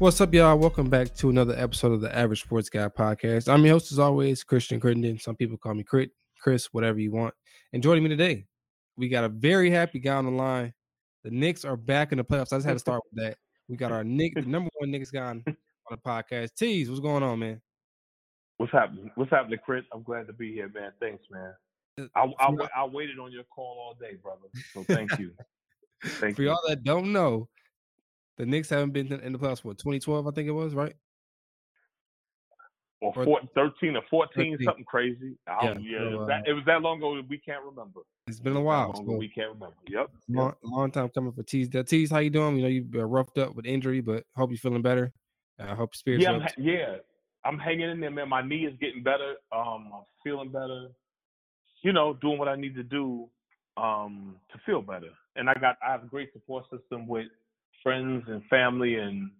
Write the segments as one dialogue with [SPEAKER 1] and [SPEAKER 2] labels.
[SPEAKER 1] What's up, y'all? Welcome back to another episode of the Average Sports Guy podcast. I'm your host, as always, Christian Crittenden. Some people call me Critt, Chris, whatever you want. And joining me today, we got a very happy guy on the line. The Knicks are back in the playoffs. I just had to start with that. We got our Nick, the number one Knicks guy on, the podcast. Teas, what's going on, man?
[SPEAKER 2] What's happening? What's happening, Chris? I'm glad to be here, man. Thanks, man. Uh, I, I, I, waited on your call all day, brother. So thank you.
[SPEAKER 1] Thank you. For you. y'all that don't know, the Knicks haven't been in the playoffs for 2012, I think it was, right?
[SPEAKER 2] Or, or 13 or 14, 13. something crazy. Yeah, yeah so, uh, that, it was that long ago we can't remember.
[SPEAKER 1] It's been a while.
[SPEAKER 2] So we can't remember. Yep.
[SPEAKER 1] Long,
[SPEAKER 2] yep.
[SPEAKER 1] long time coming for Teas. Teas, how you doing? You know you've been roughed up with injury, but hope you're feeling better. I hope spirits.
[SPEAKER 2] Yeah, I'm, yeah. I'm hanging in there, man. My knee is getting better. Um, I'm feeling better. You know, doing what I need to do um, to feel better. And I got I have a great support system with friends and family and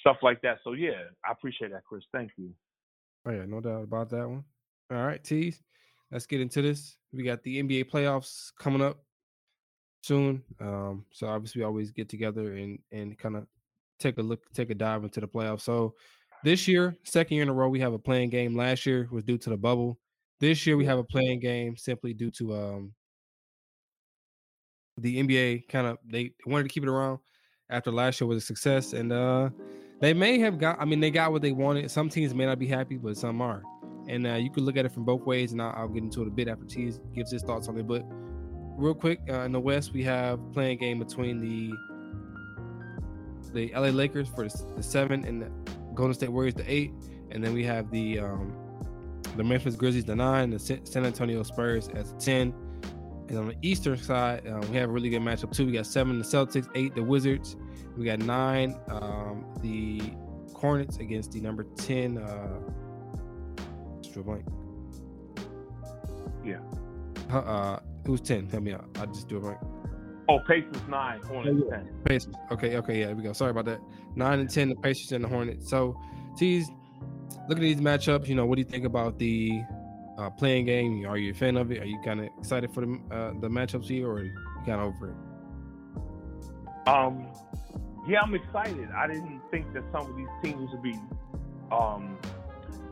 [SPEAKER 2] stuff like that. So yeah, I appreciate that, Chris. Thank you.
[SPEAKER 1] Oh yeah, no doubt about that one. All right, Teas. Let's get into this. We got the NBA playoffs coming up soon. Um, so obviously we always get together and and kind of take a look, take a dive into the playoffs. So this year, second year in a row, we have a play-in game. Last year was due to the bubble. This year we have a play-in game simply due to um the NBA kind of they wanted to keep it around after last year was a success, and uh they may have got. I mean, they got what they wanted. Some teams may not be happy, but some are. And uh, you could look at it from both ways, and I'll, I'll get into it a bit after T gives his thoughts on it. But real quick, uh, in the West, we have play-in game between the the LA Lakers for the, the seven and the Golden State Warriors the eight, and then we have the um, the Memphis Grizzlies the nine, the San Antonio Spurs as ten. And on the Eastern side, uh, we have a really good matchup too. We got seven the Celtics, eight the Wizards. We got nine um, the Hornets against the number ten. Uh, blank.
[SPEAKER 2] Yeah.
[SPEAKER 1] Uh, who's ten? Help me out. I just do it blank.
[SPEAKER 2] Oh, Pacers nine, Hornets oh, yeah. ten.
[SPEAKER 1] Pacers. Okay, okay, yeah, we go. Sorry about that. Nine and ten, the Pacers and the Hornets. So, Teas. Look at these matchups. You know, what do you think about the uh, play-in game? Are you a fan of it? Are you kind of excited for the uh, the matchups here, or you kind of over
[SPEAKER 2] it? Um, yeah, I'm excited. I didn't think that some of these teams would be um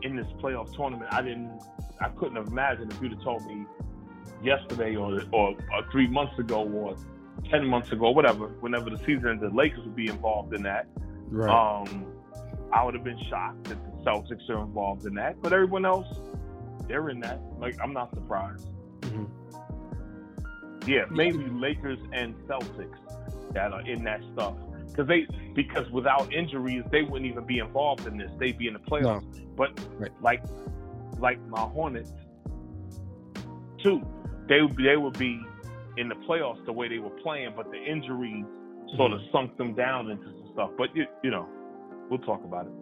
[SPEAKER 2] in this playoff tournament. I didn't. I couldn't have imagined if you'd have told me yesterday or, or, or three months ago or ten months ago, whatever. Whenever the season the Lakers would be involved in that. Right. Um, I would have been shocked that the Celtics are involved in that, but everyone else they're in that. Like I'm not surprised. Mm-hmm. Yeah, maybe Lakers and Celtics that are in that stuff because they because without injuries they wouldn't even be involved in this. They'd be in the playoffs. No. But right. like like my Hornets, too, they they would be in the playoffs the way they were playing, but the injuries sort of mm-hmm. sunk them down into some stuff. But you, you know, we'll talk about it.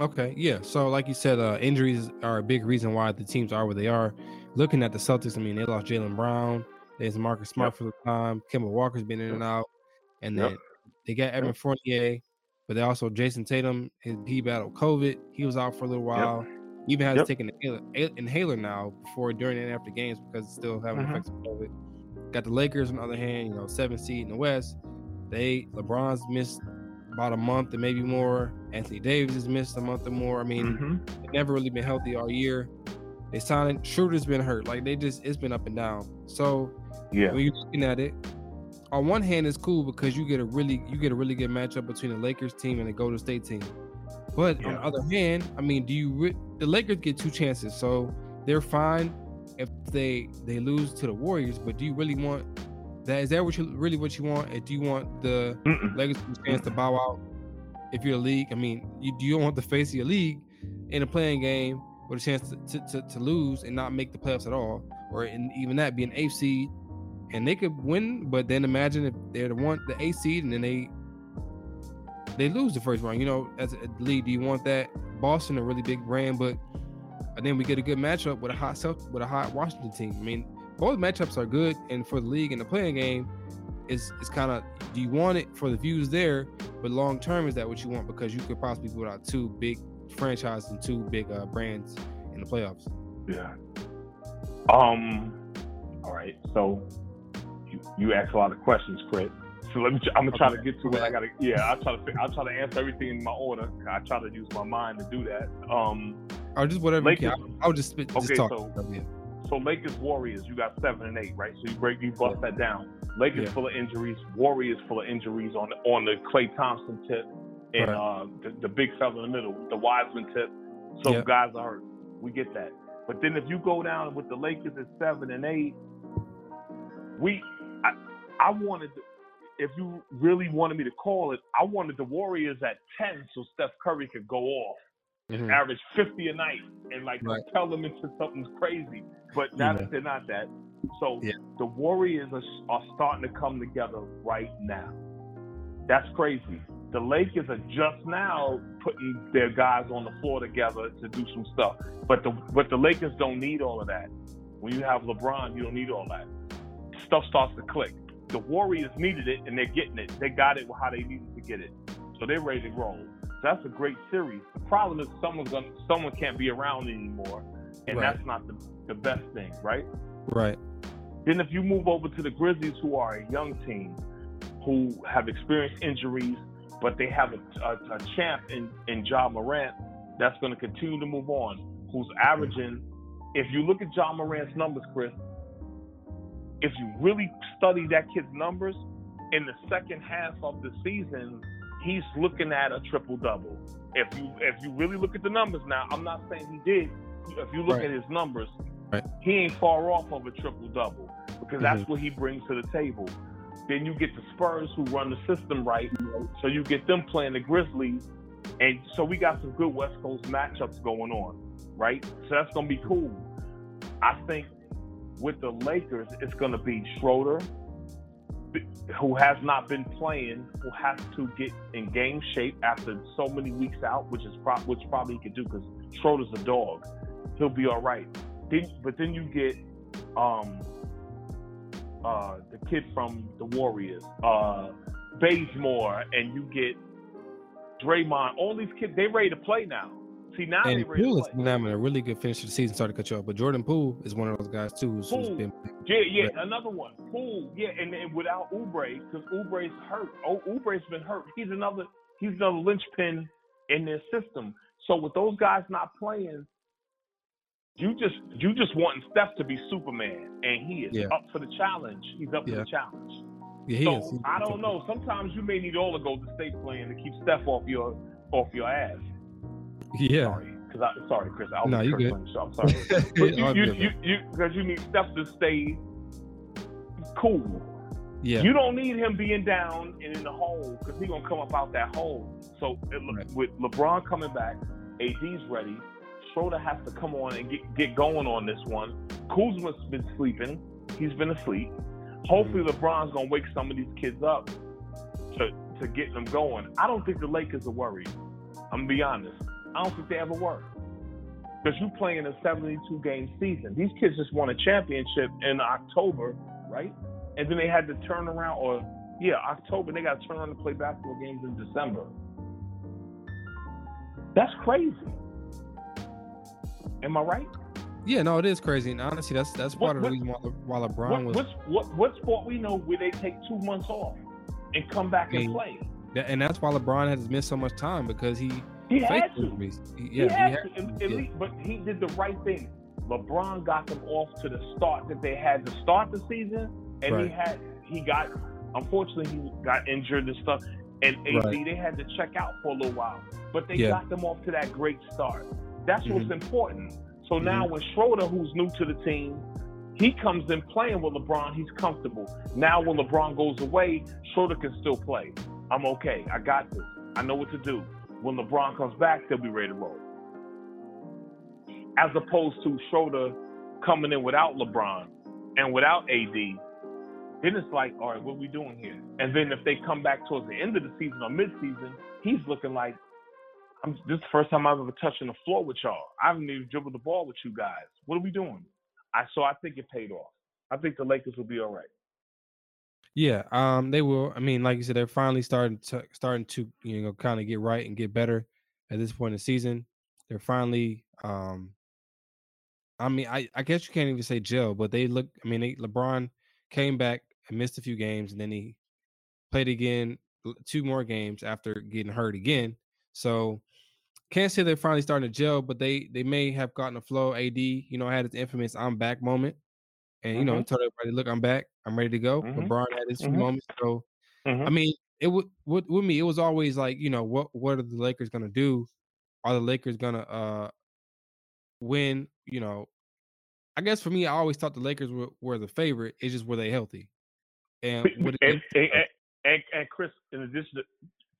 [SPEAKER 1] Okay, yeah. So, like you said, uh, injuries are a big reason why the teams are where they are. Looking at the Celtics, I mean, they lost Jaylen Brown. There's Marcus Smart yep. for the time. Kemba Walker's been in and out, and then yep. they got Evan Fournier, but they also Jayson Tatum. His, he battled COVID. He was out for a little while. Yep. Even has taken an inhaler, inhaler now before, during, and after games because it's still having mm-hmm. effects of COVID. Got the Lakers on the other hand, you know, seven seed in the West. They LeBron's missed about a month and maybe more. Anthony Davis has missed a month or more. I mean, mm-hmm. they've never really been healthy all year. They signed Schroeder's been hurt. Like they just it's been up and down. So yeah, when you're looking at it, on one hand it's cool because you get a really you get a really good matchup between the Lakers team and the Golden State team. But yeah. on the other hand, I mean, do you re- the Lakers get two chances, so they're fine if they they lose to the Warriors. But do you really want that is that what you really what you want? do you want the Mm-mm. Lakers chance to bow out if you're a league? I mean, you do you want the face of your league in a play-in game with a chance to, to, to, to lose and not make the playoffs at all, or in, even that be an eighth seed and they could win, but then imagine if they're the one the eighth seed and then they they lose the first round. You know, as a league, do you want that? Boston, a really big brand, but and then we get a good matchup with a hot self with a hot Washington team. I mean, both matchups are good, and for the league and the play-in game, it's it's kind of do you want it for the views there, but long term is that what you want because you could possibly put out two big franchises and two big uh, brands in the playoffs.
[SPEAKER 2] Yeah. Um. All right. So you you ask a lot of questions, Chris. So let me. I'm gonna try to get to it. I gotta. Yeah, I try to. I try to answer everything in my order. I try to use my mind to do that. Um,
[SPEAKER 1] or just whatever. Lakers, I'll just, just okay.
[SPEAKER 2] Talk. So, so Lakers Warriors, you got seven and eight, right? So you break, you bust yeah. that down. Lakers yeah. full of injuries. Warriors full of injuries on the on the Klay Thompson tip and right. uh, the, the, big fella in the middle, the Wiseman tip. So guys are hurt. We get that. But then if you go down with the Lakers at seven and eight, we I, I wanted to, if you really wanted me to call it, I wanted the Warriors at ten so Steph Curry could go off. Mm-hmm. Average 50 a night and like right. tell them into something crazy. But now yeah. they're not that. So yeah. the Warriors are, are starting to come together right now. That's crazy. The Lakers are just now putting their guys on the floor together to do some stuff. But the but the Lakers don't need all of that. When you have LeBron, you don't need all that. Stuff starts to click. The Warriors needed it and they're getting it. They got it how they needed to get it. So they're ready to roll. That's a great series. The problem is someone's gonna, someone can't be around anymore, and right. that's not the, the best thing, right?
[SPEAKER 1] Right.
[SPEAKER 2] Then if you move over to the Grizzlies, who are a young team, who have experienced injuries, but they have a, a, a champ in, in Ja Morant that's going to continue to move on, who's averaging, if you look at John Morant's numbers, Chris, if you really study that kid's numbers, in the second half of the season, he's looking at a triple double. If you if you really look at the numbers now, I'm not saying he did. If you look right. at his numbers, right. he ain't far off of a triple double because mm-hmm. that's what he brings to the table. Then you get the Spurs who run the system right. So you get them playing the Grizzlies. And so we got some good West Coast matchups going on, right? So that's going to be cool. I think with the Lakers, it's going to be Schroeder, who has not been playing, who has to get in game shape after so many weeks out, which is pro- which probably he could do because Schroeder's a dog. He'll be all right. Then, but then you get um, uh, the kid from the Warriors, uh, Bazemore, and you get Draymond. All these kids, they ready to play now. See now and they Poole
[SPEAKER 1] is having a really good finish to the season. Started to cut you off, but Jordan Poole is one of those guys too. Who's, who's been
[SPEAKER 2] yeah, yeah, another one. Poole, yeah, and, and without Oubre, because Oubre's hurt. Oh, Oubre's been hurt. He's another. He's another linchpin in their system. So with those guys not playing, you just you just wanting Steph to be Superman, and he is yeah. up for the challenge. He's up yeah. for the challenge.
[SPEAKER 1] Yeah, he
[SPEAKER 2] so
[SPEAKER 1] is.
[SPEAKER 2] I don't know. Sometimes you may need all the Golden State playing to keep Steph off your off your ass.
[SPEAKER 1] Yeah.
[SPEAKER 2] Sorry, because I sorry, Chris. I was
[SPEAKER 1] no, you good.
[SPEAKER 2] You, I'm sorry. but you, you, you, you, because you need Steph to stay cool.
[SPEAKER 1] Yeah.
[SPEAKER 2] You don't need him being down and in the hole because he's gonna come up out that hole. So it, right. with LeBron coming back, AD's ready. Schroeder has to come on and get, get going on this one. Kuzma's been sleeping. He's been asleep. Hopefully mm-hmm. LeBron's gonna wake some of these kids up to to get them going. I don't think the Lakers are worried. I'm gonna be honest. I don't think they ever were. Because you playing a 72 game season. These kids just won a championship in October, right? And then they had to turn around, or yeah, October, they got to turn around to play basketball games in December. That's crazy. Am I right?
[SPEAKER 1] Yeah, no, it is crazy. And honestly, that's that's part what, of the reason why, why LeBron
[SPEAKER 2] what,
[SPEAKER 1] was.
[SPEAKER 2] What, what sport we know where they take two months off and come back and, and play?
[SPEAKER 1] And that's why LeBron has missed so much time because he
[SPEAKER 2] he had to. He, yeah, he had, he had to. to. Yeah. Least, but he did the right thing. LeBron got them off to the start that they had to start the season, and right. he had he got unfortunately he got injured and stuff. And AD right. they had to check out for a little while, but they yeah. got them off to that great start. That's mm-hmm. what's important. So mm-hmm. now when Schroeder, who's new to the team, he comes in playing with LeBron, he's comfortable. Now when LeBron goes away, Schroeder can still play. I'm okay. I got this. I know what to do. When LeBron comes back, they'll be ready to roll. As opposed to Schroeder coming in without LeBron and without AD, then it's like, all right, what are we doing here? And then if they come back towards the end of the season or midseason, he's looking like, I'm, this is the first time I've ever touched the floor with y'all. I haven't even dribbled the ball with you guys. What are we doing? I so I think it paid off. I think the Lakers will be all right.
[SPEAKER 1] Yeah, um, they will. I mean, like you said, they're finally starting to starting to you know kind of get right and get better at this point in the season. They're finally, um, I mean, I, I guess you can't even say gel, but they look. I mean, they, LeBron came back and missed a few games, and then he played again two more games after getting hurt again. So can't say they're finally starting to gel, but they they may have gotten a flow. AD, you know, had his infamous "I'm back" moment, and you know, he
[SPEAKER 2] Mm-hmm.
[SPEAKER 1] told everybody, "Look, I'm back. I'm ready to go."
[SPEAKER 2] Mhm.
[SPEAKER 1] LeBron had his few
[SPEAKER 2] Mhm.
[SPEAKER 1] moments, so. I mean, it would with, with me, it was always like, you know, what what are the Lakers gonna do? Are the Lakers gonna uh win? You know, I guess for me, I always thought the Lakers were, were the favorite. It's just were they healthy? And
[SPEAKER 2] and, and, and, and Chris, in addition to,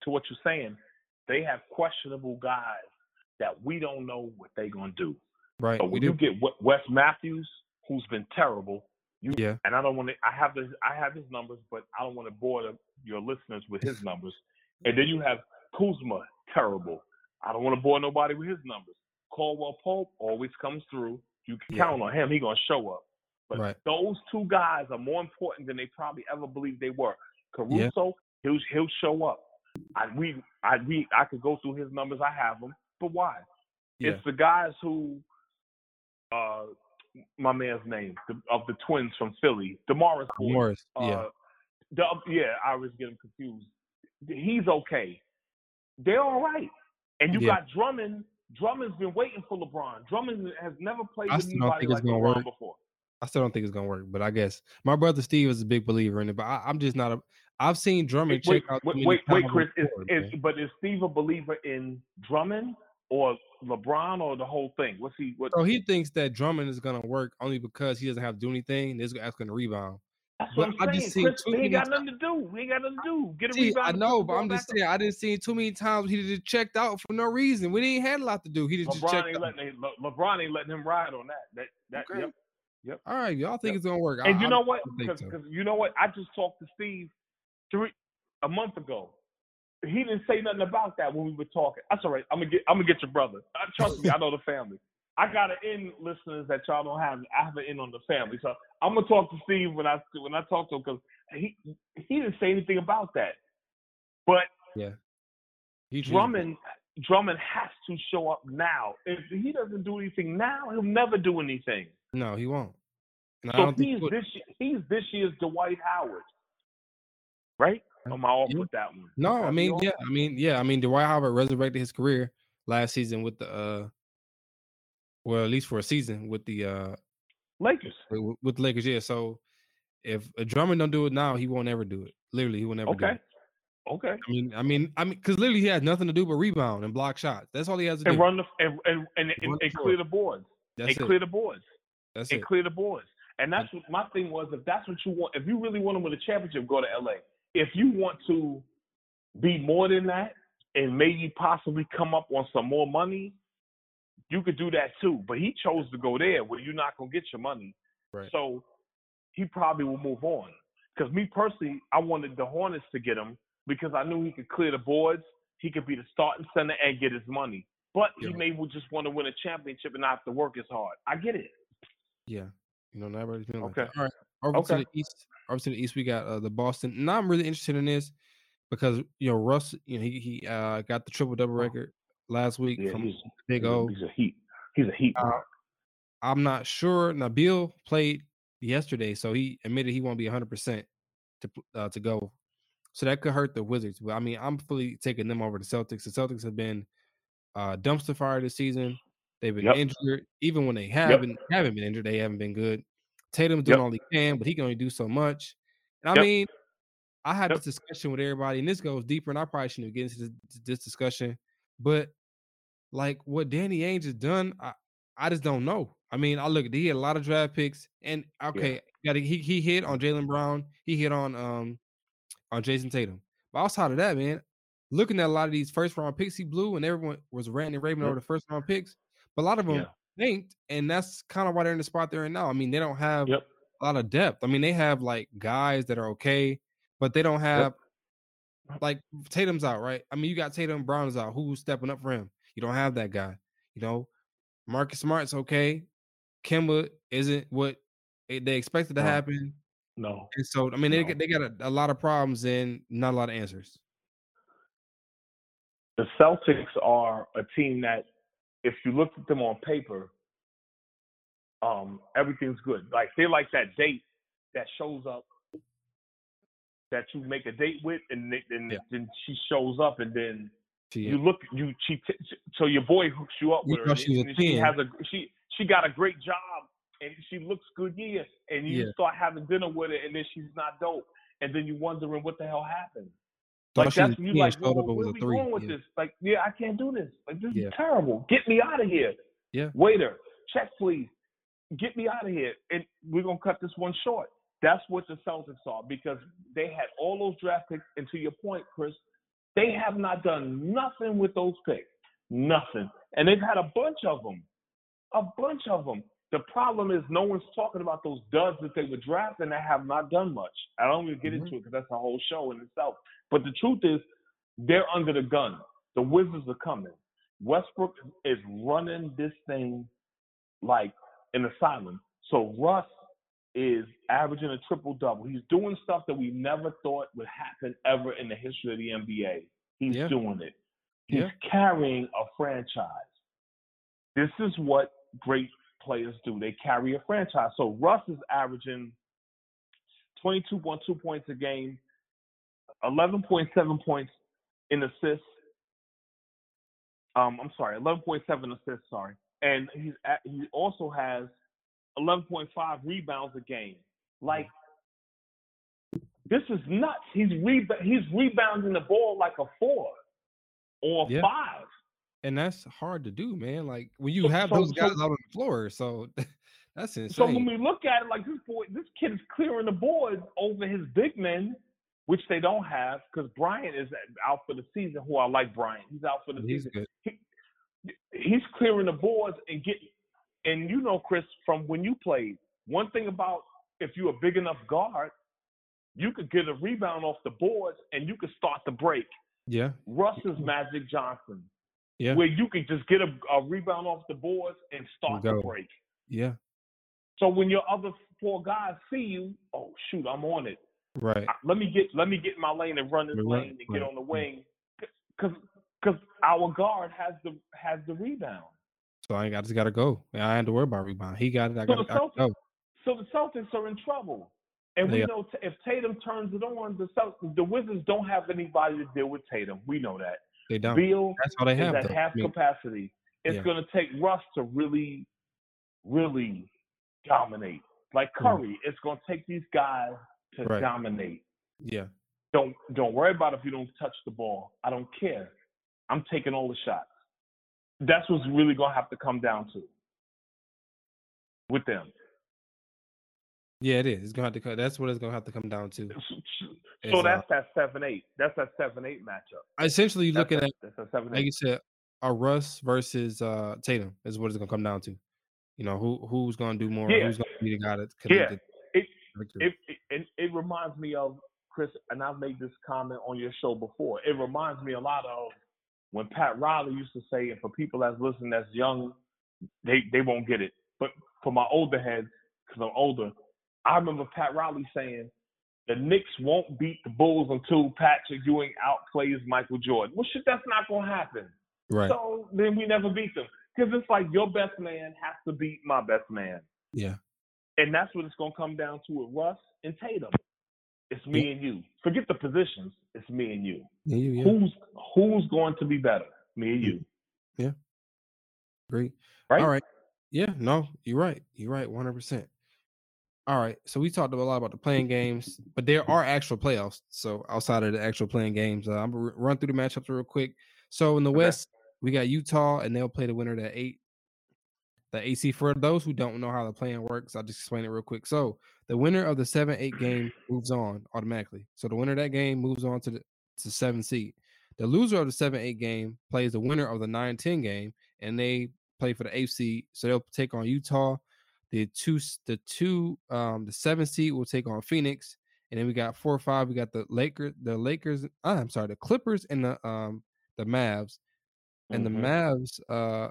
[SPEAKER 2] to what you're saying, they have questionable guys that we don't know what they're gonna do.
[SPEAKER 1] right?
[SPEAKER 2] But
[SPEAKER 1] We
[SPEAKER 2] when
[SPEAKER 1] do,
[SPEAKER 2] you get Wes- Wes Matthews, who's been terrible, you
[SPEAKER 1] yeah,
[SPEAKER 2] and I don't want to. I have his, I have his numbers, but I don't want to bore the, your listeners with his numbers. And then you have Kuzma, terrible. I don't want to bore nobody with his numbers. Caldwell Pope always comes through. You can
[SPEAKER 1] Yeah.
[SPEAKER 2] count on him. He gonna show up. But
[SPEAKER 1] Right.
[SPEAKER 2] those two guys are more important than they probably ever believed they were. Caruso, he'll he'll show up. I we I we I could go through his numbers. I have them. But why?
[SPEAKER 1] yeah,
[SPEAKER 2] It's the guys who, uh, my man's name the, of the twins from Philly, Gordon.
[SPEAKER 1] Morris,
[SPEAKER 2] Uh,
[SPEAKER 1] yeah,
[SPEAKER 2] the, yeah, I was getting confused. He's okay. They're all right. And you
[SPEAKER 1] Yeah.
[SPEAKER 2] got Drummond. Drummond's been waiting for LeBron. Drummond has never played
[SPEAKER 1] I
[SPEAKER 2] with
[SPEAKER 1] still don't
[SPEAKER 2] anybody
[SPEAKER 1] think it's
[SPEAKER 2] like LeBron
[SPEAKER 1] work.
[SPEAKER 2] before.
[SPEAKER 1] I still don't think it's gonna work, but I guess my brother Steve is a big believer in it. But I, I'm just not a. I've seen Drummond
[SPEAKER 2] Wait,
[SPEAKER 1] check out.
[SPEAKER 2] wait, wait, wait, Chris. Is,
[SPEAKER 1] before,
[SPEAKER 2] is, but is Steve a believer in Drummond or LeBron or the whole thing? What's he? What?
[SPEAKER 1] So he thinks that Drummond is gonna work only because he doesn't have to do anything. This guy's gonna rebound.
[SPEAKER 2] That's
[SPEAKER 1] but
[SPEAKER 2] what
[SPEAKER 1] I
[SPEAKER 2] I'm
[SPEAKER 1] just seen
[SPEAKER 2] Chris,
[SPEAKER 1] too
[SPEAKER 2] he ain't got nothing to do. He ain't got nothing to do. Get a
[SPEAKER 1] See,
[SPEAKER 2] rebound.
[SPEAKER 1] I know, but I'm just saying I didn't see too many times he just checked out for no reason. We didn't had a lot to do. He just, just checked
[SPEAKER 2] ain't
[SPEAKER 1] out.
[SPEAKER 2] letting Le- LeBron ain't letting him ride on that. That that
[SPEAKER 1] Okay.
[SPEAKER 2] yep.
[SPEAKER 1] All right, y'all think
[SPEAKER 2] Yep.
[SPEAKER 1] it's gonna work? I-
[SPEAKER 2] And you know
[SPEAKER 1] don't
[SPEAKER 2] what? Because
[SPEAKER 1] so.
[SPEAKER 2] you know what? I just talked to Steve three a month ago. He didn't say nothing about that when we were talking. That's all right. I'm gonna get I'm gonna get your brother. Uh, Trust me, I know the family. I got an in listeners that y'all don't have. I have an in on the family, so I'm gonna talk to Steve when I when I talk to him because he he didn't say anything about that. But
[SPEAKER 1] He just-
[SPEAKER 2] Drummond Drummond has to show up now. If he doesn't do anything now, he'll never do anything.
[SPEAKER 1] No, he won't. And I
[SPEAKER 2] So
[SPEAKER 1] don't
[SPEAKER 2] he's this he's this year's Dwight Howard, right? Or am I off
[SPEAKER 1] Yeah.
[SPEAKER 2] with that one?
[SPEAKER 1] No, I mean, yeah, I mean, yeah, I mean, Dwight Howard resurrected his career last season with the, uh well, at least for a season with the, uh
[SPEAKER 2] Lakers.
[SPEAKER 1] with, with the Lakers. Yeah, so if a Drummond don't do it now, he won't ever do it. Literally, he will never do it.
[SPEAKER 2] Okay.
[SPEAKER 1] I mean, I mean, I mean, because literally he has nothing to do but rebound and block shots. That's all he has to
[SPEAKER 2] And
[SPEAKER 1] do.
[SPEAKER 2] run the and and, and, and,
[SPEAKER 1] the
[SPEAKER 2] and clear the boards.
[SPEAKER 1] That's
[SPEAKER 2] and
[SPEAKER 1] it.
[SPEAKER 2] clear the boards.
[SPEAKER 1] That's
[SPEAKER 2] and
[SPEAKER 1] it.
[SPEAKER 2] clear the boards. And that's what my thing was. If that's what you want, if you really want to win a championship, go to LA. If you want to be more than that and maybe possibly come up on some more money, you could do that too. But he chose to go there where you're not gonna get your money.
[SPEAKER 1] Right.
[SPEAKER 2] So he probably will move on. Because me personally, I wanted the Hornets to get him because I knew he could clear the boards, he could be the starting center and get his money. But he may well just want to win a championship and not have to work as hard. I get it.
[SPEAKER 1] Yeah. You know, not everybody's feeling like
[SPEAKER 2] Okay.
[SPEAKER 1] that. All right. Over to the east. Over to the east, we got uh, the Boston. And I'm really interested in this because you know Russ, you know, he he uh, got the triple double record last week.
[SPEAKER 2] Yeah,
[SPEAKER 1] from
[SPEAKER 2] he's,
[SPEAKER 1] Big O.
[SPEAKER 2] he's a heat. He's a heat.
[SPEAKER 1] Uh. I'm not sure. Nabil played yesterday, so he admitted he won't be 100 percent to uh, to go. So that could hurt the Wizards. But I mean, I'm fully taking them over the Celtics. The Celtics have been uh, dumpster fire this season. They've been
[SPEAKER 2] Yep.
[SPEAKER 1] injured. Even when they haven't haven't been injured, they haven't been good. Tatum's doing
[SPEAKER 2] Yep.
[SPEAKER 1] all he can, but he can only do so much. And I
[SPEAKER 2] Yep.
[SPEAKER 1] mean, I had
[SPEAKER 2] Yep.
[SPEAKER 1] this discussion with everybody, and this goes deeper, and I probably shouldn't get into this, this discussion. But like what Danny Ainge has done, I, I just don't know. I mean, I look, at he had a lot of draft picks, and okay, got he he hit on Jaylen Brown, he hit on um on Jayson Tatum. But outside of that, man, looking at a lot of these first round picks he blew, and everyone was ranting and raving over the first round picks, but a lot of them
[SPEAKER 2] Yeah.
[SPEAKER 1] And that's kind of why they're in the spot they're in now. I mean, they don't have
[SPEAKER 2] Yep.
[SPEAKER 1] a lot of depth. I mean, they have like guys that are okay, but they don't have like Tatum's out, right? I mean, you got Tatum, Brown's out. Who's stepping up for him? You don't have that guy. You know, Marcus Smart's okay. Kemba isn't what they expected to
[SPEAKER 2] No.
[SPEAKER 1] happen,
[SPEAKER 2] No.
[SPEAKER 1] and so I mean, they
[SPEAKER 2] No.
[SPEAKER 1] get they got a, a lot of problems and not a lot of answers.
[SPEAKER 2] The Celtics are a team that, if you looked at them on paper, um, everything's good. Like they're like that date that shows up that you make a date with, and then
[SPEAKER 1] Yeah.
[SPEAKER 2] then she shows up, and then you look you she t- so your boy hooks you up
[SPEAKER 1] You
[SPEAKER 2] with her
[SPEAKER 1] thought she was
[SPEAKER 2] and she
[SPEAKER 1] 10.
[SPEAKER 2] has a she she got a great job and she looks good yeah and you
[SPEAKER 1] Yeah.
[SPEAKER 2] start having dinner with her and then she's not dope and then you're wondering what the hell happened like that's you
[SPEAKER 1] 10,
[SPEAKER 2] like
[SPEAKER 1] showed
[SPEAKER 2] well,
[SPEAKER 1] up and
[SPEAKER 2] where
[SPEAKER 1] was
[SPEAKER 2] we
[SPEAKER 1] three.
[SPEAKER 2] going with
[SPEAKER 1] Yeah.
[SPEAKER 2] this like yeah I can't do this like this
[SPEAKER 1] Yeah.
[SPEAKER 2] is terrible get me out of here
[SPEAKER 1] Yeah.
[SPEAKER 2] waiter check please get me out of here and we're gonna cut this one short that's what the Celtics are because they had all those draft picks and to your point Chris they have not done nothing with those picks. Nothing. And they've had a bunch of them. A bunch of them. The problem is no one's talking about those duds that they were drafting that have not done much. I don't even get
[SPEAKER 1] Mhm.
[SPEAKER 2] into it because that's a whole show in itself. But the truth is, they're under the gun. The Wizards are coming. Westbrook is running this thing like an asylum. So Russ is averaging a triple double. He's doing stuff that we never thought would happen ever in the history of the NBA. He's
[SPEAKER 1] Yeah.
[SPEAKER 2] doing it. He's
[SPEAKER 1] Yeah.
[SPEAKER 2] carrying a franchise. This is what great players do. They carry a franchise. So Russ is averaging 22.2 points a game, 11.7 points in assists. Um, I'm sorry, 11.7 assists. Sorry, and he's at, he also has 11.5 rebounds a game. Like this is nuts. He's reba- he's rebounding the ball like a four or
[SPEAKER 1] Yeah.
[SPEAKER 2] five.
[SPEAKER 1] And that's hard to do, man. Like when you
[SPEAKER 2] So-
[SPEAKER 1] have
[SPEAKER 2] so-
[SPEAKER 1] those
[SPEAKER 2] so-
[SPEAKER 1] guys out on the floor, so that's insane.
[SPEAKER 2] So when we look at it, like this boy, this kid is clearing the boards over his big men, which they don't have because Bryant is out for the season. Who I like, Bryant. He's out for the
[SPEAKER 1] He's
[SPEAKER 2] season.
[SPEAKER 1] good.
[SPEAKER 2] He's clearing the boards and get. And you know, Chris, from when you played, one thing about if you're a big enough guard, you could get a rebound off the boards and you could start the break.
[SPEAKER 1] Yeah,
[SPEAKER 2] Russ is Magic Johnson,
[SPEAKER 1] yeah,
[SPEAKER 2] where you can just get a, a rebound off the boards and start the break.
[SPEAKER 1] yeah.
[SPEAKER 2] So when your other four guys see you, oh shoot, I'm on it.
[SPEAKER 1] Right.
[SPEAKER 2] Let me get let me get in my lane and run this
[SPEAKER 1] Right,
[SPEAKER 2] lane and get on the wing, because because our guard has the has the rebound.
[SPEAKER 1] So I, ain't- I just got to go. I ain't to worry about rebound. He got it. I
[SPEAKER 2] So
[SPEAKER 1] got to go.
[SPEAKER 2] so the Celtics are in trouble, and we
[SPEAKER 1] are.
[SPEAKER 2] know t- if Tatum turns it on, the Celtics, the Wizards don't have anybody to deal with Tatum. We know that.
[SPEAKER 1] They don't.
[SPEAKER 2] Beal
[SPEAKER 1] That's all they
[SPEAKER 2] is
[SPEAKER 1] have.
[SPEAKER 2] at
[SPEAKER 1] though.
[SPEAKER 2] half
[SPEAKER 1] I mean,
[SPEAKER 2] capacity. It's
[SPEAKER 1] Yeah.
[SPEAKER 2] going to take Russ to really, really dominate. Like mm-hmm. Curry, it's going to take these guys to
[SPEAKER 1] Right.
[SPEAKER 2] dominate.
[SPEAKER 1] yeah.
[SPEAKER 2] Don't don't worry about if you don't touch the ball. I don't care. I'm taking all the shots. That's what's really going to have to come down to with them.
[SPEAKER 1] Yeah, it is. It's gonna have to. cut. That's what it's gonna have to come down to.
[SPEAKER 2] So
[SPEAKER 1] It's, uh,
[SPEAKER 2] that's that seven eight. That's that seven eight matchup.
[SPEAKER 1] Essentially, you're
[SPEAKER 2] That's
[SPEAKER 1] looking
[SPEAKER 2] a,
[SPEAKER 1] at
[SPEAKER 2] that's a seven
[SPEAKER 1] like you said, a Russ versus uh Tatum is what it's gonna come down to. You know who who's gonna do more?
[SPEAKER 2] Yeah.
[SPEAKER 1] Who's gonna be the guy that can
[SPEAKER 2] Yeah. It it, it it it reminds me of Chris, and I've made this comment on your show before. It reminds me a lot of when Pat Riley used to say, and for people that's listening that's young, they they won't get it. But for my older heads, because I'm older, I remember Pat Riley saying, "The Knicks won't beat the Bulls until Patrick Ewing outplays Michael Jordan." Well, shit, that's not gonna happen.
[SPEAKER 1] right.
[SPEAKER 2] So then we never beat them because it's like your best man has to beat my best man.
[SPEAKER 1] yeah.
[SPEAKER 2] And that's what it's going to come down to with Russ and Tatum. It's me and you. Forget the positions. It's me and you.
[SPEAKER 1] Yeah. You, yeah.
[SPEAKER 2] Who's who's going to be better? Me and mm-hmm. you. Yeah.
[SPEAKER 1] Great.
[SPEAKER 2] Right?
[SPEAKER 1] All right. Yeah. No, you're right. You're right. One hundred percent. All right. So we talked a lot about the play-in games, but there are actual playoffs. So outside of the actual play-in games, uh, I'm gonna run through the matchups real quick. So in the
[SPEAKER 2] Okay.
[SPEAKER 1] West, we got Utah, and they'll play the winner of the eight. The AC for those who don't know how the play-in works, I'll just explain it real quick. So the winner of the seven eight game moves on automatically. So the winner of that game moves on to the to seven seed. The loser of the seven eight game plays the winner of the nine ten game, and they play for the eighth seed. So they'll take on Utah. The two the two um the seven seed will take on Phoenix, and then we got four or five. We got the Lakers, the Lakers. ah, I'm sorry, the Clippers and the um the Mavs, and the
[SPEAKER 2] Mhm.
[SPEAKER 1] Mavs uh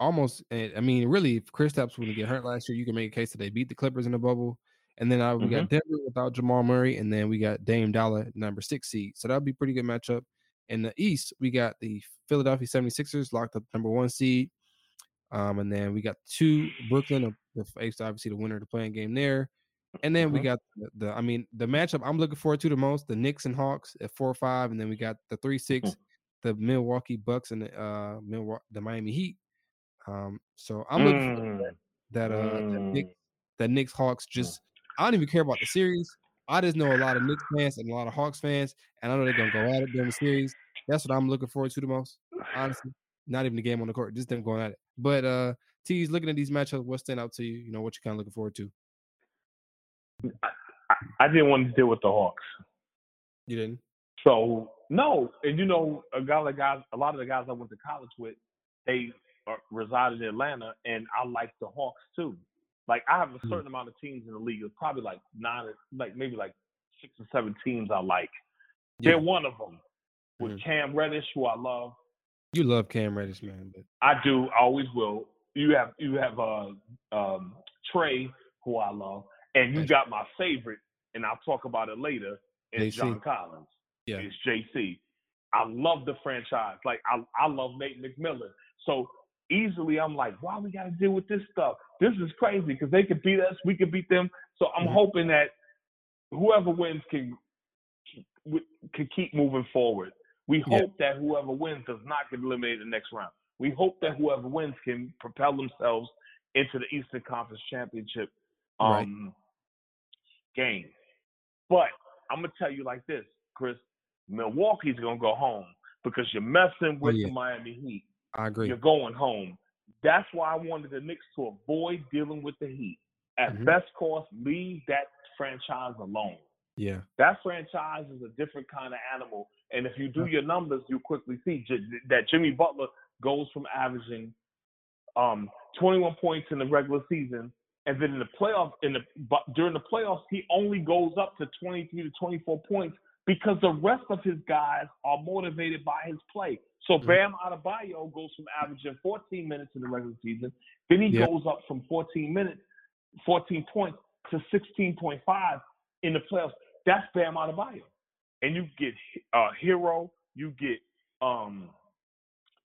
[SPEAKER 1] almost. eh, I mean, really, if Kristaps wouldn't get hurt last year, you can make a case that they beat the Clippers in the bubble. And then uh, we got Denver without Jamal Murray, and then we got Dame Dollar, number six seed. So that'll be a pretty good matchup. In the East, we got the Philadelphia 76ers locked up number one seed. Um, and then we got two Brooklyn, uh, the face obviously the winner of the play-in game there. And then we
[SPEAKER 2] Mhm.
[SPEAKER 1] got the, the I mean the matchup I'm looking forward to the most, the Knicks and Hawks at four or five, and then we got the three six, the Milwaukee Bucks and the uh Milwaukee the Miami Heat. Um, so I'm looking for
[SPEAKER 2] Mm,
[SPEAKER 1] that uh the
[SPEAKER 2] mm.
[SPEAKER 1] Knicks, the Knicks Hawks just I don't even care about the series. I just know a lot of Knicks fans and a lot of Hawks fans, and I know they're gonna go at it during the series. That's what I'm looking forward to the most, honestly. Not even the game on the court, just them going at it. But uh T's looking at these matchups, what stand out to you? You know, what you kind of looking forward to?
[SPEAKER 2] I, I didn't want to deal with the Hawks.
[SPEAKER 1] You didn't?
[SPEAKER 2] So no, and you know, a guy like guys, a lot of the guys I went to college with, they are, reside in Atlanta, and I like the Hawks too. Like I have a
[SPEAKER 1] Mhm.
[SPEAKER 2] certain amount of teams in the league. It's probably like nine, like maybe like six or seven teams I like.
[SPEAKER 1] Yeah.
[SPEAKER 2] They're one of them. With
[SPEAKER 1] Mhm.
[SPEAKER 2] Cam Reddish, who I love,
[SPEAKER 1] You love Cam Reddish, man, but
[SPEAKER 2] I do. I always will. You have you have uh, um, Trae, who I love, and you got my favorite, and I'll talk about it later. Is
[SPEAKER 1] JC.
[SPEAKER 2] John Collins.
[SPEAKER 1] Yeah.
[SPEAKER 2] It's JC. I love the franchise. Like I, I love Nate McMillan. So easily, I'm like, why we got to deal with this stuff? This is crazy because they could beat us, we could beat them. So I'm
[SPEAKER 1] Mhm.
[SPEAKER 2] hoping that whoever wins can can keep moving forward. We
[SPEAKER 1] Yeah.
[SPEAKER 2] hope that whoever wins does not get eliminated in the next round. We hope that whoever wins can propel themselves into the Eastern Conference Championship
[SPEAKER 1] Right.
[SPEAKER 2] um, game. But I'm gonna tell you like this, Chris. Milwaukee's gonna go home because you're messing with
[SPEAKER 1] Oh, yeah.
[SPEAKER 2] the Miami Heat.
[SPEAKER 1] I agree.
[SPEAKER 2] You're going home. That's why I wanted the Knicks to avoid dealing with the Heat. At
[SPEAKER 1] Mhm.
[SPEAKER 2] best cost, leave that franchise alone.
[SPEAKER 1] Yeah.
[SPEAKER 2] That franchise is a different kind of animal. And if you do your numbers, you quickly see J- that Jimmy Butler goes from averaging um, 21 points in the regular season, and then in the playoffs, in the but during the playoffs, he only goes up to 23 to 24 points because the rest of his guys are motivated by his play. So
[SPEAKER 1] Mhm.
[SPEAKER 2] Bam Adebayo goes from averaging 14 minutes in the regular season, then he
[SPEAKER 1] Yeah.
[SPEAKER 2] goes up from 14 minutes, 14 points to 16.5 in the playoffs. That's Bam Adebayo, and you get uh, Herro, you get um,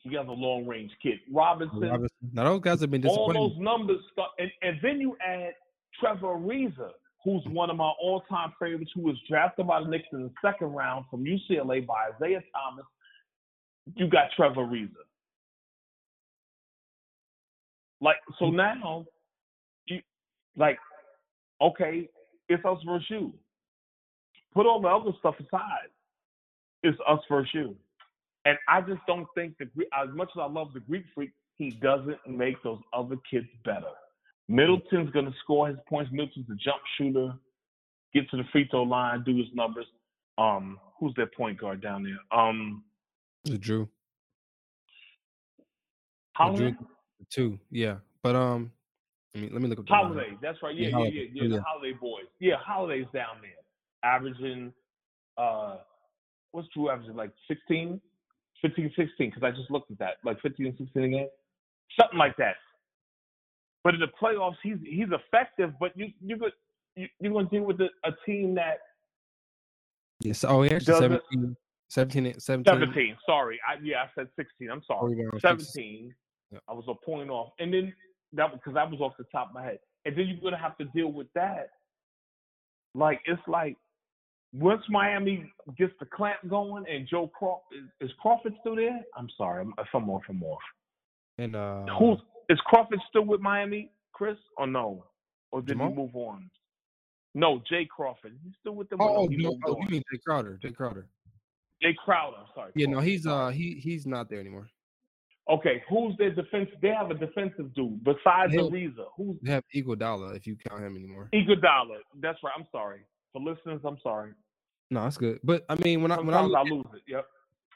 [SPEAKER 2] you got a long range kid, Robinson.
[SPEAKER 1] Robinson. Now those guys have been
[SPEAKER 2] All those numbers start, and, and then you add Trevor Ariza, who's one of my all-time favorites, who was drafted by the Knicks in the second round from UCLA by Isiah Thomas. You got Trevor Ariza. Like so now, you like okay, it's us versus you. Put all the other stuff aside. It's us versus you. And I just don't think the Gre- as much as I love the Greek freak, he doesn't make those other kids better. Middleton's gonna score his points. Middleton's a jump shooter, get to the free throw line, do his numbers. Um, who's their point guard down there? Um,
[SPEAKER 1] The Jrue. The
[SPEAKER 2] Holiday.
[SPEAKER 1] Jrue two. Yeah. But um I mean let me look up.
[SPEAKER 2] Holiday, that's right. Yeah,
[SPEAKER 1] Yeah,
[SPEAKER 2] yeah, yeah. Yeah. The Holiday boys. Yeah, Holiday's down there, averaging uh, what's Jrue averaging? Like 16, 15, 16. Because I just looked at that, like 15 and 16 again, something like that. But in the playoffs, he's he's effective. But you you could you, you're gonna deal with a, a team that
[SPEAKER 1] Yes. Oh, yeah, actually
[SPEAKER 2] Does
[SPEAKER 1] 17, 17, 17,
[SPEAKER 2] 17. Sorry, I yeah, I said 16. I'm sorry.
[SPEAKER 1] rebounds,
[SPEAKER 2] 17.
[SPEAKER 1] Yep.
[SPEAKER 2] I was a point off, and then that because that was off the top of my head, and then you're gonna have to deal with that. Like it's like once Miami gets the clamp going, and Joe Crawford is, is Crawford still there? I'm sorry, I'm, if I'm off, I'm off.
[SPEAKER 1] And uh
[SPEAKER 2] Who's is Crawford still with Miami, Chris, or no? Or did
[SPEAKER 1] Jamal?
[SPEAKER 2] he move on? No, Jay Crawford. He's still with them. or
[SPEAKER 1] Oh,
[SPEAKER 2] no,
[SPEAKER 1] oh, you mean Jay Crowder? Jay Crowder.
[SPEAKER 2] Jay Crowder. I'm sorry.
[SPEAKER 1] Yeah, no, he's uh he he's not there anymore.
[SPEAKER 2] Okay, who's their defense? They have a defensive dude besides
[SPEAKER 1] They-
[SPEAKER 2] Ariza. Who's
[SPEAKER 1] They have Iguodala if you count him anymore.
[SPEAKER 2] Iguodala? That's right. I'm sorry for listeners. I'm sorry.
[SPEAKER 1] No, that's good. But I mean, when I when I
[SPEAKER 2] I
[SPEAKER 1] at,
[SPEAKER 2] lose it. Yep.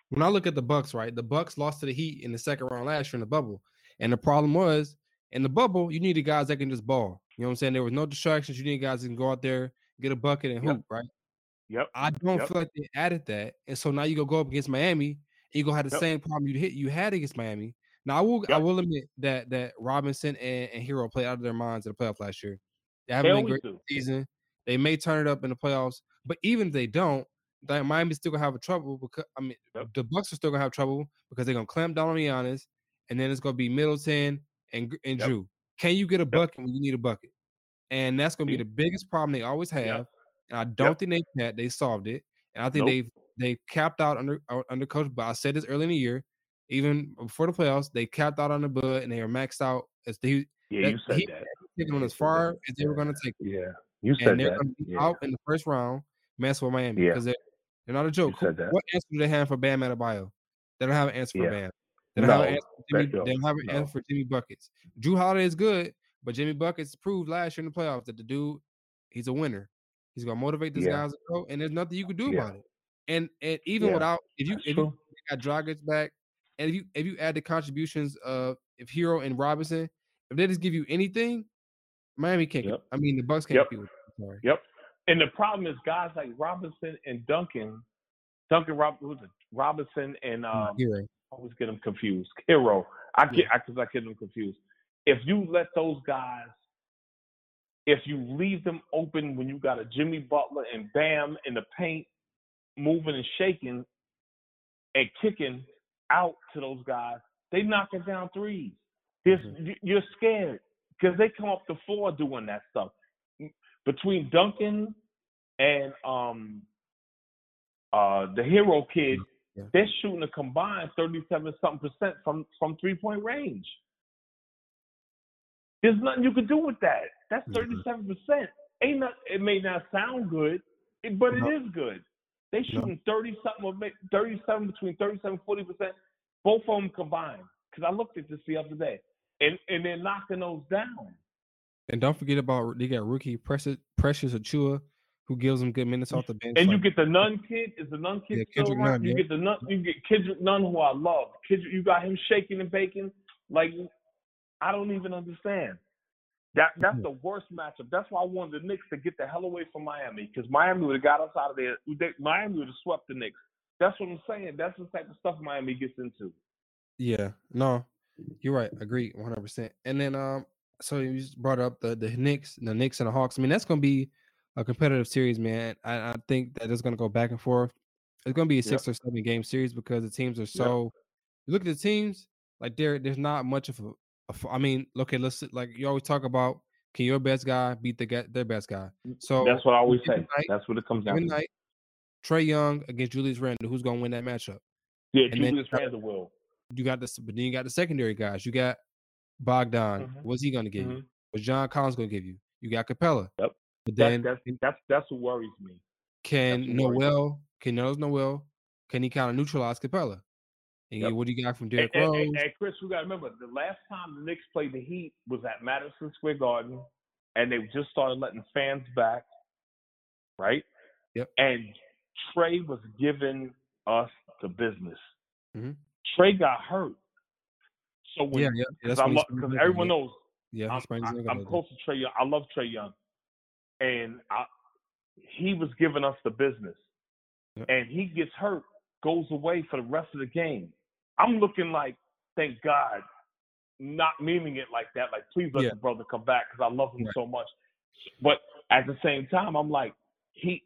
[SPEAKER 1] when I look at the Bucks, right? The Bucks lost to the Heat in the second round last year in the bubble, and the problem was in the bubble you needed guys that can just ball. You know what I'm saying? There was no distractions. You need guys that can go out there, get a bucket, and
[SPEAKER 2] Yep.
[SPEAKER 1] hoop. Right?
[SPEAKER 2] Yep.
[SPEAKER 1] I don't
[SPEAKER 2] Yep.
[SPEAKER 1] feel like they added that, and so now you go go up against Miami, and you go have the
[SPEAKER 2] Yep.
[SPEAKER 1] same problem you hit you had against Miami. Now I will I will admit that that Robinson and, and Herro played out of their minds in the playoff last year. They haven't been great
[SPEAKER 2] do.
[SPEAKER 1] season. They may turn it up in the playoffs, but even if they don't, that Miami's still gonna have a trouble because I mean
[SPEAKER 2] Yep.
[SPEAKER 1] the Bucks are still gonna have trouble because they're gonna clamp down on Giannis, and then it's gonna be Middleton and and
[SPEAKER 2] Yep.
[SPEAKER 1] Jrue. Can you get a bucket when you need a bucket? and that's going to be the biggest problem they always have. Yep. And I don't yep. think they had they solved it. And I think nope. they've they capped out under uh, under coach. But I said this early in the year, even before the playoffs, they capped out on the bud and they were maxed out as
[SPEAKER 2] they. Yeah,
[SPEAKER 1] that,
[SPEAKER 2] you said he, that.
[SPEAKER 1] Taking them as far as they were going to take.
[SPEAKER 2] Them. Yeah, you said
[SPEAKER 1] and they're
[SPEAKER 2] that.
[SPEAKER 1] To
[SPEAKER 2] be yeah.
[SPEAKER 1] out in the first round, mess with Miami because yeah. they're, they're not a joke. What answer do they have for Bam Adebayo? They don't have an answer yeah. for Bam. They don't
[SPEAKER 2] no,
[SPEAKER 1] have an answer for Jimmy, they don't have an
[SPEAKER 2] no.
[SPEAKER 1] answer for Jimmy Buckets. Jrue Holiday is good, but Jimmy Buckets proved last year in the playoffs that the dude, he's a winner. He's gonna motivate these
[SPEAKER 2] yeah.
[SPEAKER 1] go, and there's nothing you can do about it. And and even without if you
[SPEAKER 2] That's
[SPEAKER 1] if
[SPEAKER 2] true.
[SPEAKER 1] you got Dragic back, and if you if you add the contributions of if Herro and Robinson, if they just give you anything, Miami can't.
[SPEAKER 2] Yep.
[SPEAKER 1] I mean, the Bucks can't
[SPEAKER 2] Yep.
[SPEAKER 1] compete with. Them. Sorry.
[SPEAKER 2] Yep. And the problem is guys like Robinson and Duncan, Duncan Rob, who's it? Robinson and um,
[SPEAKER 1] Herro.
[SPEAKER 2] I always get them confused. Herro. I get I because I get them confused. If you let those guys, if you leave them open when you got a Jimmy Butler and Bam in the paint, moving and shaking and kicking out to those guys, they knocking down threes. This
[SPEAKER 1] Mhm.
[SPEAKER 2] you're scared because they come up the floor doing that stuff. Between Duncan and um uh the Herro kid,
[SPEAKER 1] Yeah.
[SPEAKER 2] they're shooting a combined thirty-seven something percent from from three-point range. There's nothing you can do with that. That's
[SPEAKER 1] Mhm.
[SPEAKER 2] thirty-seven percent. Ain't not. It may not sound good, but it
[SPEAKER 1] No.
[SPEAKER 2] is good. They
[SPEAKER 1] No.
[SPEAKER 2] shooting thirty something, or thirty-seven between 37 40 percent. Both of them combined. Because I looked at this the other day, and and they're knocking those down.
[SPEAKER 1] And don't forget about they got rookie Precious Precious Achiuwa, who gives them good minutes off the bench.
[SPEAKER 2] And you get the Nunn kid. Is the Nunn kid
[SPEAKER 1] Yeah,
[SPEAKER 2] still
[SPEAKER 1] Kendrick
[SPEAKER 2] around?
[SPEAKER 1] Nunn,
[SPEAKER 2] You
[SPEAKER 1] yeah.
[SPEAKER 2] get the Nunn. You get Kendrick Nunn, who I love. Kendrick, you got him shaking and baking. Like I don't even understand. That that's
[SPEAKER 1] Yeah.
[SPEAKER 2] the worst matchup. That's why I wanted the Knicks to get the hell away from Miami because Miami would have got us out of there. They, Miami would have swept the Knicks. That's what I'm saying. That's the type of stuff Miami gets into.
[SPEAKER 1] Yeah, no, you're right. Agree, 100. percent And then, um, so you just brought up the the Knicks, the Knicks and the Hawks. I mean, that's gonna be a competitive series, man. I, I think that it's gonna go back and forth. It's gonna be a six or seven game series because the teams are so. You look at the teams, like there, there's not much of a. a I mean, look at let's like you always talk about. Can your best guy beat the guy, their best guy? So
[SPEAKER 2] That's what I always say.
[SPEAKER 1] night-
[SPEAKER 2] That's what it comes down
[SPEAKER 1] given
[SPEAKER 2] to.
[SPEAKER 1] night, Trae Young against Julius Randle, who's gonna win that matchup?
[SPEAKER 2] Yeah,
[SPEAKER 1] and
[SPEAKER 2] Julius Randle will.
[SPEAKER 1] You got this, but then you got the secondary guys. You got Bogdan.
[SPEAKER 2] Mhm.
[SPEAKER 1] What's he gonna give you?
[SPEAKER 2] Mhm.
[SPEAKER 1] What's John Collins gonna give you? You got Capela.
[SPEAKER 2] Yep.
[SPEAKER 1] But
[SPEAKER 2] That's
[SPEAKER 1] then
[SPEAKER 2] that's that's that's what worries me.
[SPEAKER 1] can
[SPEAKER 2] that's.
[SPEAKER 1] Noel, can Noel's Noel, can he kind of neutralize Capela? And
[SPEAKER 2] Yep.
[SPEAKER 1] what do you got from Derrick Rose?
[SPEAKER 2] and, and Chris, we got to remember the last time the Knicks played the Heat was at Madison Square Garden, and they just started letting fans back, right?
[SPEAKER 1] Yep.
[SPEAKER 2] And Trae was giving us the business.
[SPEAKER 1] Mhm.
[SPEAKER 2] Trae got hurt, so when
[SPEAKER 1] yeah, yeah,
[SPEAKER 2] because
[SPEAKER 1] that's when he sprained
[SPEAKER 2] because everyone knows
[SPEAKER 1] Yeah,
[SPEAKER 2] I'm, I- I'm close to Trae Young. I love Trae Young, and I, he was giving us the business. And he gets hurt, goes away for the rest of the game. I'm looking like, thank God, not meaning it like that. Like, please let
[SPEAKER 1] Yeah.
[SPEAKER 2] the brother come back because I love him
[SPEAKER 1] Right.
[SPEAKER 2] so much. But at the same time, I'm like, he,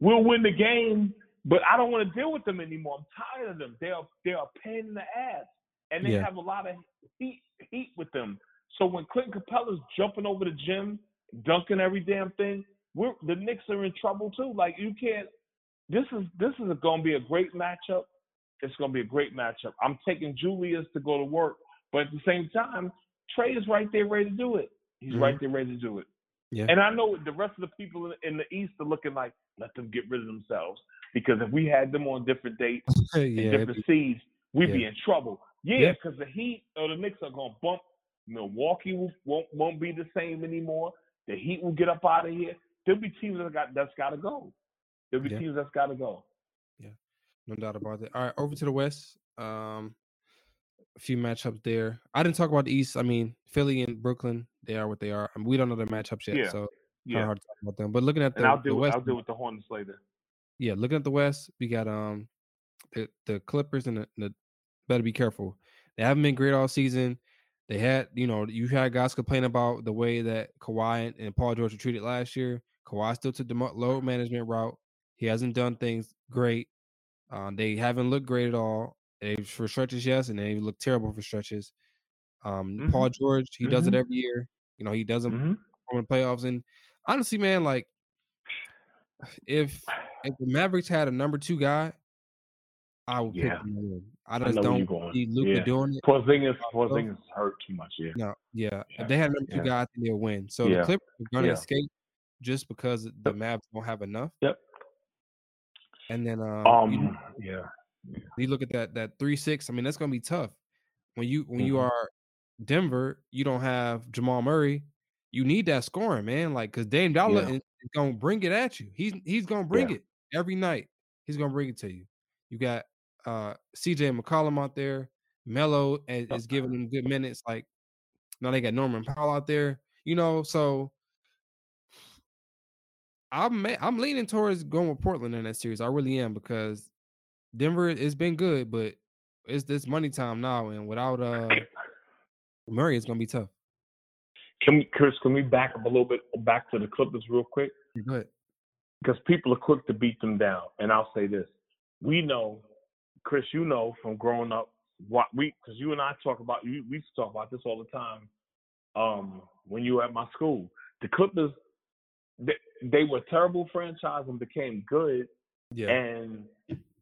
[SPEAKER 2] we'll win the game, but I don't want to deal with them anymore. I'm tired of them. They're they're a pain in the ass, and they
[SPEAKER 1] Yeah.
[SPEAKER 2] have a lot of heat heat with them. So when Clinton Capela's jumping over the gym, dunking every damn thing, we're the Knicks are in trouble too. Like you can't. This is this is going to be a great matchup. It's going to be a great matchup. I'm taking Julius to go to work, but at the same time, Trae is right there ready to do it. He's
[SPEAKER 1] Mhm.
[SPEAKER 2] right there ready to do it.
[SPEAKER 1] Yeah.
[SPEAKER 2] And I know the rest of the people in- the East are looking like let them get rid of themselves because if we had them on different dates
[SPEAKER 1] yeah,
[SPEAKER 2] and different seeds, we'd be in trouble. Yeah,
[SPEAKER 1] Yeah.
[SPEAKER 2] because the Heat or the Knicks are going to bump. Milwaukee won't won't be the same anymore. The Heat will get up out of here. There'll be teams that got that's got to go. There'll be
[SPEAKER 1] Yeah.
[SPEAKER 2] teams that's got to go.
[SPEAKER 1] Yeah, no doubt about that. All right, over to the West. Um, a few matchups there. I didn't talk about the East. I mean, Philly and Brooklyn, they are what they are. I mean, we don't know their matchups yet,
[SPEAKER 2] Yeah.
[SPEAKER 1] so kind of
[SPEAKER 2] Yeah,
[SPEAKER 1] hard to talk about them. But looking at the,
[SPEAKER 2] and I'll
[SPEAKER 1] the
[SPEAKER 2] do
[SPEAKER 1] West,
[SPEAKER 2] I'll deal with the Hornets later.
[SPEAKER 1] yeah, looking at the West, we got um the the Clippers and the, the better be careful. They haven't been great all season. They had, you know, you had guys complain about the way that Kawhi and, Paul George were treated last year. Kawhi still took the load management route. He hasn't done things great. Uh, they haven't looked great at all. They for stretches, yes, and they look terrible for stretches. Um,
[SPEAKER 2] Mhm.
[SPEAKER 1] Paul George, he does it
[SPEAKER 2] Mhm.
[SPEAKER 1] every year. You know, he doesn't
[SPEAKER 2] hmm
[SPEAKER 1] the playoffs. And honestly, man, like if if the Mavericks had a number two guy, I would
[SPEAKER 2] Yeah.
[SPEAKER 1] pick them. I
[SPEAKER 2] I
[SPEAKER 1] just
[SPEAKER 2] where
[SPEAKER 1] don't see Luka
[SPEAKER 2] Yeah.
[SPEAKER 1] doing it.
[SPEAKER 2] Porzingis, Porzingis hurt too much. Yeah.
[SPEAKER 1] No, yeah.
[SPEAKER 2] Yeah,
[SPEAKER 1] If they had a number two
[SPEAKER 2] yeah.
[SPEAKER 1] guy, I they'll win. So the Clippers are gonna
[SPEAKER 2] yeah.
[SPEAKER 1] escape just because the Mavs don't have enough.
[SPEAKER 2] Yep.
[SPEAKER 1] And then um, you,
[SPEAKER 2] Um. Yeah.
[SPEAKER 1] you look at that that three six. I mean, that's gonna be tough. When you when you
[SPEAKER 2] Mhm.
[SPEAKER 1] are Denver, you don't have Jamal Murray. You need that scoring, man. Like because Dame Dollar is, gonna bring it at you. He's he's gonna bring it every night. He's gonna bring it to you. You got uh CJ McCollum out there. Melo is, is giving them good minutes. Like now they got Norman Powell out there. You know, so I'm I'm leaning towards going with Portland in that series. I really am because Denver it's been good, but it's this money time now, and without uh Murray, it's gonna be tough.
[SPEAKER 2] Can we, Chris? Can we back up a little bit back to the Clippers real quick?
[SPEAKER 1] Go ahead.
[SPEAKER 2] because people are quick to beat them down. And I'll say this: we know, Chris, you know from growing up what we because you and I talk about you we talk about this all the time. Um, when you were at my school, the Clippers, they, they were a terrible franchise and became good,
[SPEAKER 1] Yeah,
[SPEAKER 2] and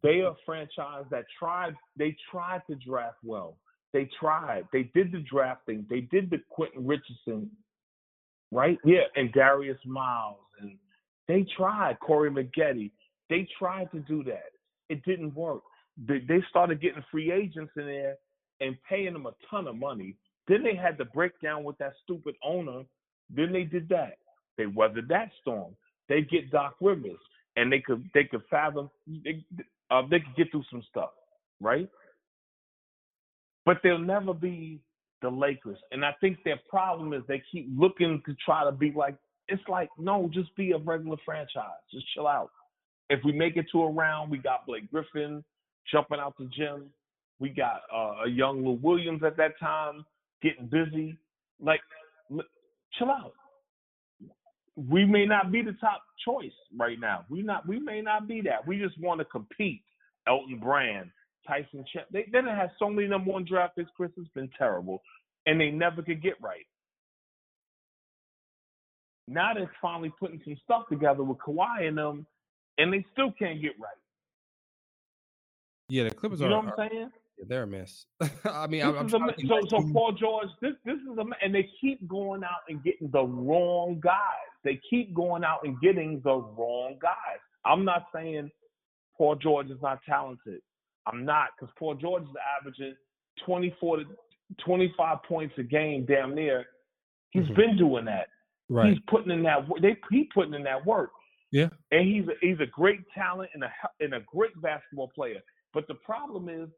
[SPEAKER 2] they are a franchise that tried. They tried to draft well. They tried. They did the drafting. They did the Quentin Richardson, right? Yeah, and Darius Miles, and they tried Corey Maggette. They tried to do that. It didn't work. They, they started getting free agents in there and paying them a ton of money. Then they had to break down with that stupid owner. Then they did that. They weathered that storm. They get Doc Rivers, and they could they could fathom they, uh, they could get through some stuff, right? But they'll never be the Lakers. And I think their problem is they keep looking to try to be like it's like no, just be a regular franchise. Just chill out. If we make it to a round, we got Blake Griffin jumping out the gym. We got uh, a young Lou Williams at that time getting busy. Like, chill out. We may not be the top choice right now. We not. We may not be that. We just want to compete. Elton Brand, Tyson Champ. They they done had so many number one draft picks. Chris, it's been terrible, and they never could get right. Now they're finally putting some stuff together with Kawhi and them, and they still can't get right.
[SPEAKER 1] Yeah. The Clippers
[SPEAKER 2] You
[SPEAKER 1] are, You
[SPEAKER 2] know what I'm saying?
[SPEAKER 1] they're a mess. I mean, I'm, I'm
[SPEAKER 2] a,
[SPEAKER 1] trying
[SPEAKER 2] ma-
[SPEAKER 1] to think
[SPEAKER 2] so, so Paul George, this this is a and they keep going out and getting the wrong guys. They keep going out and getting the wrong guys. I'm not saying Paul George is not talented. I'm not because Paul George is averaging 24 to 25 points a game, damn near. He's
[SPEAKER 1] Mhm.
[SPEAKER 2] been doing that.
[SPEAKER 1] right.
[SPEAKER 2] He's putting in that. They he putting in that work.
[SPEAKER 1] Yeah.
[SPEAKER 2] and he's a, he's a great talent and a and a great basketball player. But the problem is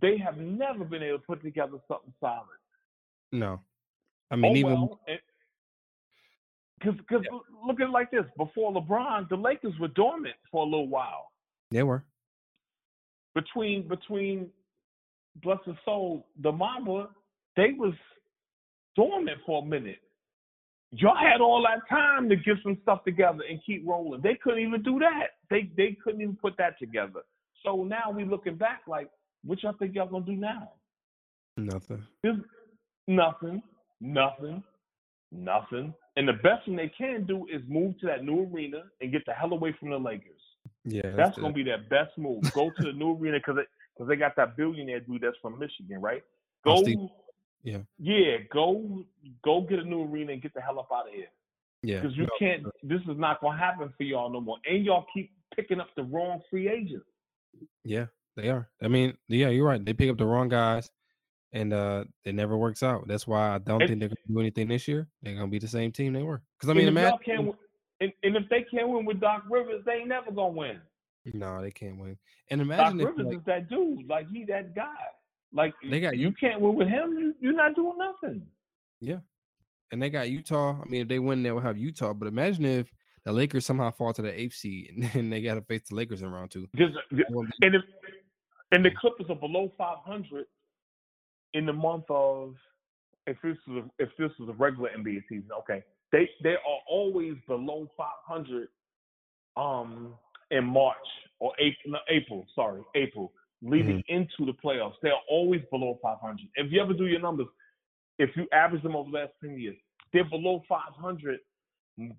[SPEAKER 2] they have never been able to put together something solid.
[SPEAKER 1] No, I mean
[SPEAKER 2] oh
[SPEAKER 1] even
[SPEAKER 2] well, because because look at it like this: before LeBron, the Lakers were dormant for a little while.
[SPEAKER 1] they were.
[SPEAKER 2] Between between bless his soul, the Mamba, they was dormant for a minute. Y'all had all that time to get some stuff together and keep rolling. They couldn't even do that. They they couldn't even put that together. So now we looking back like, what y'all think y'all gonna do now?
[SPEAKER 1] Nothing.
[SPEAKER 2] There's nothing, nothing, nothing. And the best thing they can do is move to that new arena and get the hell away from the Lakers.
[SPEAKER 1] Yeah,
[SPEAKER 2] That's
[SPEAKER 1] the-
[SPEAKER 2] gonna be their best move. Go to the new arena because because they got that billionaire dude that's from Michigan, right? Go,
[SPEAKER 1] yeah.
[SPEAKER 2] yeah, go go get a new arena and get the hell up out of here
[SPEAKER 1] yeah.
[SPEAKER 2] because you can't. This is not gonna happen for y'all no more, and y'all keep picking up the wrong free agents.
[SPEAKER 1] Yeah, they are. I mean, yeah, you're right. They pick up the wrong guys, and uh, it never works out. That's why I don't think they're gonna do anything this year. They're gonna be the same team they were. Because I mean, imagine.
[SPEAKER 2] win- and, and if they can't win with Doc Rivers, they ain't never gonna win.
[SPEAKER 1] No, they can't win. And
[SPEAKER 2] Doc
[SPEAKER 1] imagine if
[SPEAKER 2] Rivers
[SPEAKER 1] like,
[SPEAKER 2] is that dude. Like he that guy. Like
[SPEAKER 1] They got-
[SPEAKER 2] you can't win with him. You, you're not doing nothing.
[SPEAKER 1] Yeah, and they got Utah. I mean, if they win, they'll have Utah. But imagine if the Lakers somehow fall to the eighth seed and then they got to face the Lakers in round two.
[SPEAKER 2] Just,
[SPEAKER 1] That won't be-
[SPEAKER 2] and if and the Clippers are below 500 in the month of if this is a, if this is a regular NBA season, okay, they they are always below 500 um in March or April, no, April sorry, April leading into the playoffs. They are always below 500. If you ever do your numbers, if you average them over the last 10 years, they're below 500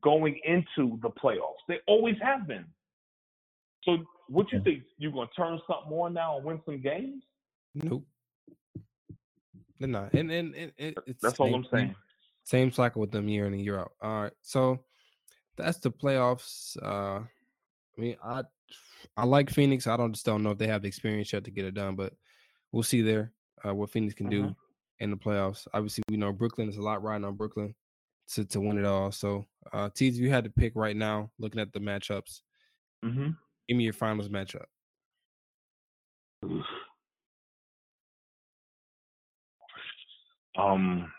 [SPEAKER 2] going into the playoffs. They always have been. So what you think? you're gonna turn something on now and win some games?
[SPEAKER 1] Nope. They're not. And and, and it's
[SPEAKER 2] that's all I'm saying.
[SPEAKER 1] Same cycle with them year in and year out. All right. So that's the playoffs. Uh I mean, I I like Phoenix. I don't just don't know if they have the experience yet to get it done, but we'll see there uh, what Phoenix can do mm-hmm. in the playoffs. Obviously, we know Brooklyn is a lot riding on Brooklyn to to win it all. So, uh, Teas, you had to pick right now, looking at the matchups.
[SPEAKER 2] Mm-hmm.
[SPEAKER 1] Give me your finals matchup.
[SPEAKER 2] Um.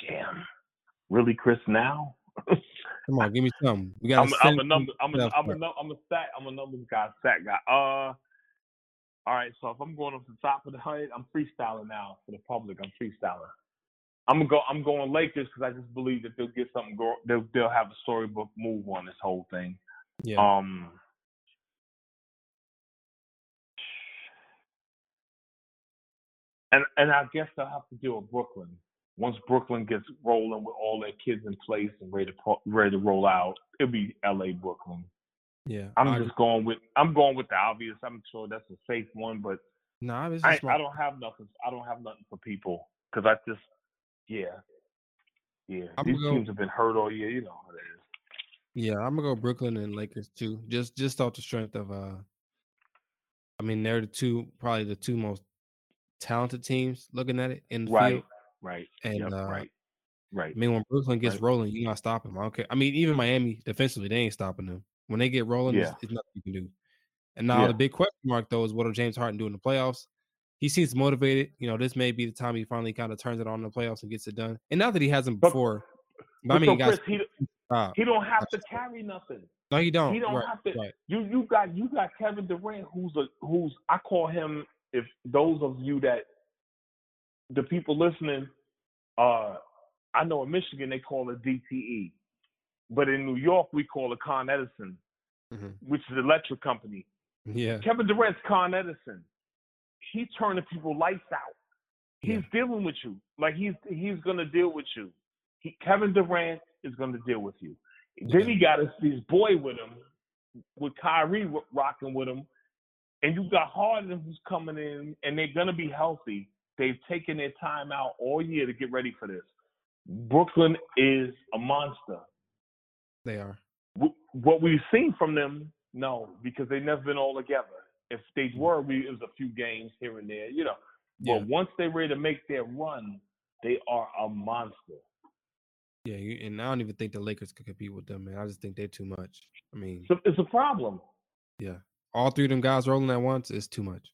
[SPEAKER 2] Damn. Really, Chris? Now?
[SPEAKER 1] Come on, give me some. We got.
[SPEAKER 2] I'm, I'm, a number. I'm a. I'm a. I'm a stat. I'm a numbers guy. Stat guy. Uh. All right. So if I'm going off the top of the head, I'm freestyling now for the public. I'm freestyling. I'm go. I'm going Lakers because I just believe that they'll get something. Go, they'll they'll have a storybook move on this whole thing.
[SPEAKER 1] Yeah.
[SPEAKER 2] Um. And and I guess they'll have to deal with Brooklyn once Brooklyn gets rolling with all their kids in place and ready to ready to roll out, it'll be L.A. Brooklyn.
[SPEAKER 1] Yeah,
[SPEAKER 2] I'm I, just going with I'm going with the obvious. I'm sure that's a safe one, but
[SPEAKER 1] no,
[SPEAKER 2] I, I, I don't have nothing. I don't have nothing for people because I just yeah yeah I'm these teams have been hurt all year. You know how it is.
[SPEAKER 1] Yeah, I'm gonna go Brooklyn and Lakers too. Just just off the strength of uh, I mean they're the two probably the two most talented teams looking at it in the
[SPEAKER 2] right.
[SPEAKER 1] field.
[SPEAKER 2] Right.
[SPEAKER 1] And
[SPEAKER 2] yep,
[SPEAKER 1] uh,
[SPEAKER 2] right. Right.
[SPEAKER 1] I mean, when Brooklyn gets
[SPEAKER 2] right.
[SPEAKER 1] rolling, you're not stopping them. I don't care. I mean, even Miami defensively, they ain't stopping them. When they get rolling,
[SPEAKER 2] yeah.
[SPEAKER 1] nothing you can do. And now
[SPEAKER 2] yeah.
[SPEAKER 1] the big question mark though is what will James Harden do in the playoffs? He seems motivated. You know, this may be the time he finally kind of turns it on in the playoffs and gets it done. And not that he hasn't before.
[SPEAKER 2] But, but I mean, so guys, Chris, he, uh, he don't have to carry nothing.
[SPEAKER 1] No, you don't.
[SPEAKER 2] He don't
[SPEAKER 1] right,
[SPEAKER 2] have to.
[SPEAKER 1] Right.
[SPEAKER 2] You you got you got Kevin Durant, who's a who's I call him. If those of you that the people listening uh, I know in Michigan they call it DTE, but in New York we call it Con Edison,
[SPEAKER 1] mm-hmm.
[SPEAKER 2] which is the electric company.
[SPEAKER 1] Yeah.
[SPEAKER 2] Kevin Durant's Con Edison. He's turning people lights out. He's yeah. dealing with you like he's he's gonna deal with you. He, Kevin Durant is gonna deal with you. Yeah. Then he got his, his boy with him, with Kyrie rocking with him, and you got Harden who's coming in, and they're gonna be healthy. They've taken their time out all year to get ready for this. Brooklyn is a monster.
[SPEAKER 1] They are.
[SPEAKER 2] What we've seen from them, no, because they've never been all together. If they mm-hmm. were, we, it was a few games here and there, you know. But yeah. once they're ready to make their run, they are a monster.
[SPEAKER 1] Yeah, and I don't even think the Lakers could compete with them, man. I just think they're too much. I mean,
[SPEAKER 2] so it's a problem.
[SPEAKER 1] Yeah, all three of them guys rolling at once is too much.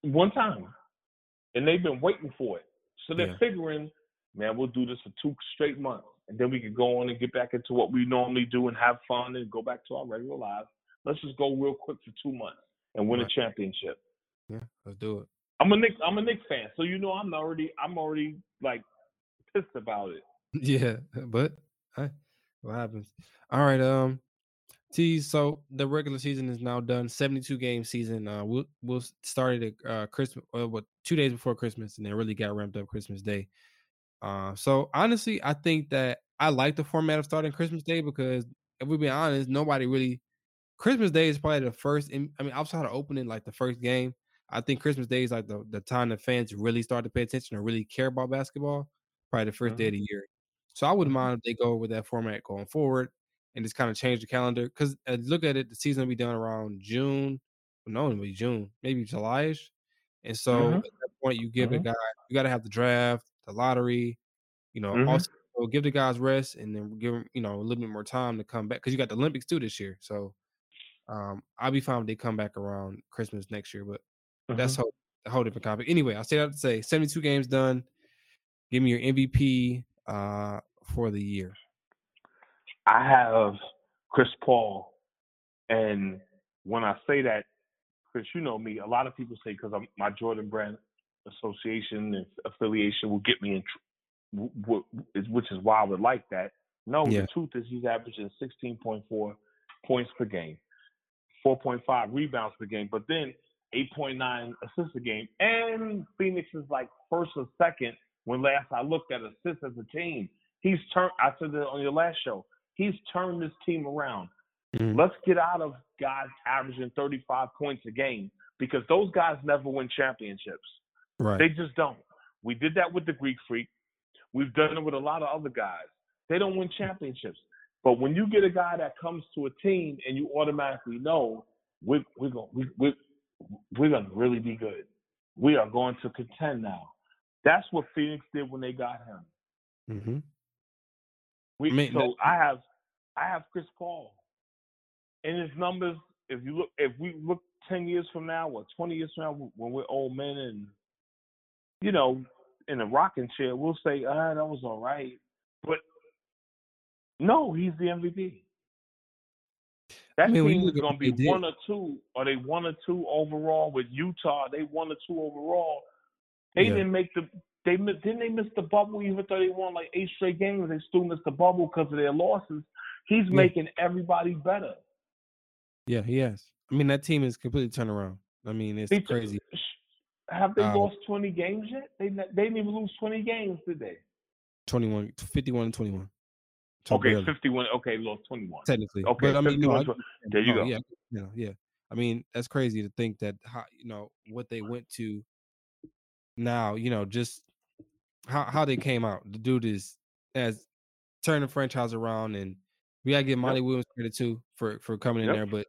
[SPEAKER 2] One time, and they've been waiting for it. So they're yeah. figuring, man, we'll do this for two straight months, and then we can go on and get back into what we normally do and have fun and go back to our regular lives. Let's just go real quick for two months and win right. a championship.
[SPEAKER 1] Yeah, let's do it.
[SPEAKER 2] I'm a Knicks. I'm a Knicks fan, so you know I'm already. I'm already like pissed about it.
[SPEAKER 1] Yeah, but hey, what happens? All right. Um, T. So the regular season is now done. Seventy-two game season. Uh, we'll we'll started at uh, Christmas. Uh, what two days before Christmas, and then really got ramped up Christmas Day. Uh, so honestly, I think that I like the format of starting Christmas Day because if we be honest, nobody really. Christmas Day is probably the first. In, I mean, outside of opening like the first game, I think Christmas Day is like the the time that fans really start to pay attention and really care about basketball. Probably the 1st mm-hmm. day of the year. So I wouldn't mm-hmm. mind if they go with that format going forward and just kind of change the calendar. Because uh, look at it, the season will be done around June. No, it'll be June, maybe Julyish. And so mm-hmm. at that point, you give mm-hmm. a guy, you got to have the draft, the lottery, you know, mm-hmm. also give the guys rest and then give them, you know, a little bit more time to come back because you got the Olympics too this year. So um, I'll be fine if they come back around Christmas next year, but that's mm-hmm. whole, a whole different topic. Anyway, I say that to say 72 games done. Give me your MVP uh, for the year.
[SPEAKER 2] I have Chris Paul, and when I say that, Chris, you know me. A lot of people say because I'm my Jordan Brand Association and affiliation will get me in, which is why I would like that. No, yeah. the truth is he's averaging 16.4 points per game, 4.5 rebounds per game, but then 8.9 assists a game. And Phoenix is like first or second when last I looked at assists as a team. He's turned. I said that on your last show. He's turned this team around.
[SPEAKER 1] Mhm.
[SPEAKER 2] Let's get out of guys averaging 35 points a game because those guys never win championships.
[SPEAKER 1] Right.
[SPEAKER 2] They just don't. We did that with the Greek Freak. We've done it with a lot of other guys. They don't win championships. But when you get a guy that comes to a team and you automatically know we're we're going we, we're, we're to really be good. We are going to contend now. That's what Phoenix did when they got him.
[SPEAKER 1] hmm
[SPEAKER 2] We
[SPEAKER 1] I mean,
[SPEAKER 2] so I have I have Chris Paul. And his numbers, if you look if we look ten years from now or twenty years from now when we're old men and you know, in a rocking chair, we'll say, ah, that was all right. But no, he's the MVP. That
[SPEAKER 1] I mean,
[SPEAKER 2] team is gonna be
[SPEAKER 1] did-
[SPEAKER 2] one or two. Are they one or two overall with Utah? They one or two overall. They
[SPEAKER 1] Yeah.
[SPEAKER 2] didn't make the they didn't they miss the bubble even though they won like eight straight games. They still missed the bubble because of their losses. He's
[SPEAKER 1] Yeah.
[SPEAKER 2] making everybody better.
[SPEAKER 1] Yeah, he has. I mean, that team is completely turned around. I mean, it's
[SPEAKER 2] They-
[SPEAKER 1] crazy.
[SPEAKER 2] Have they
[SPEAKER 1] Um,
[SPEAKER 2] lost twenty games yet? They they didn't even lose twenty games, did they?
[SPEAKER 1] 21, 51 and 21. So
[SPEAKER 2] Okay,
[SPEAKER 1] barely,
[SPEAKER 2] fifty-one. Okay, lost twenty-one.
[SPEAKER 1] technically.
[SPEAKER 2] Okay,
[SPEAKER 1] but I mean, no, I
[SPEAKER 2] there you
[SPEAKER 1] no,
[SPEAKER 2] go.
[SPEAKER 1] Yeah, you know, yeah. I mean, that's crazy to think that how you know what they went to now. You know, just how how they came out. The dude is as turning the franchise around, and we gotta give Monty Williams credit too for for coming in
[SPEAKER 2] Yep.
[SPEAKER 1] there. But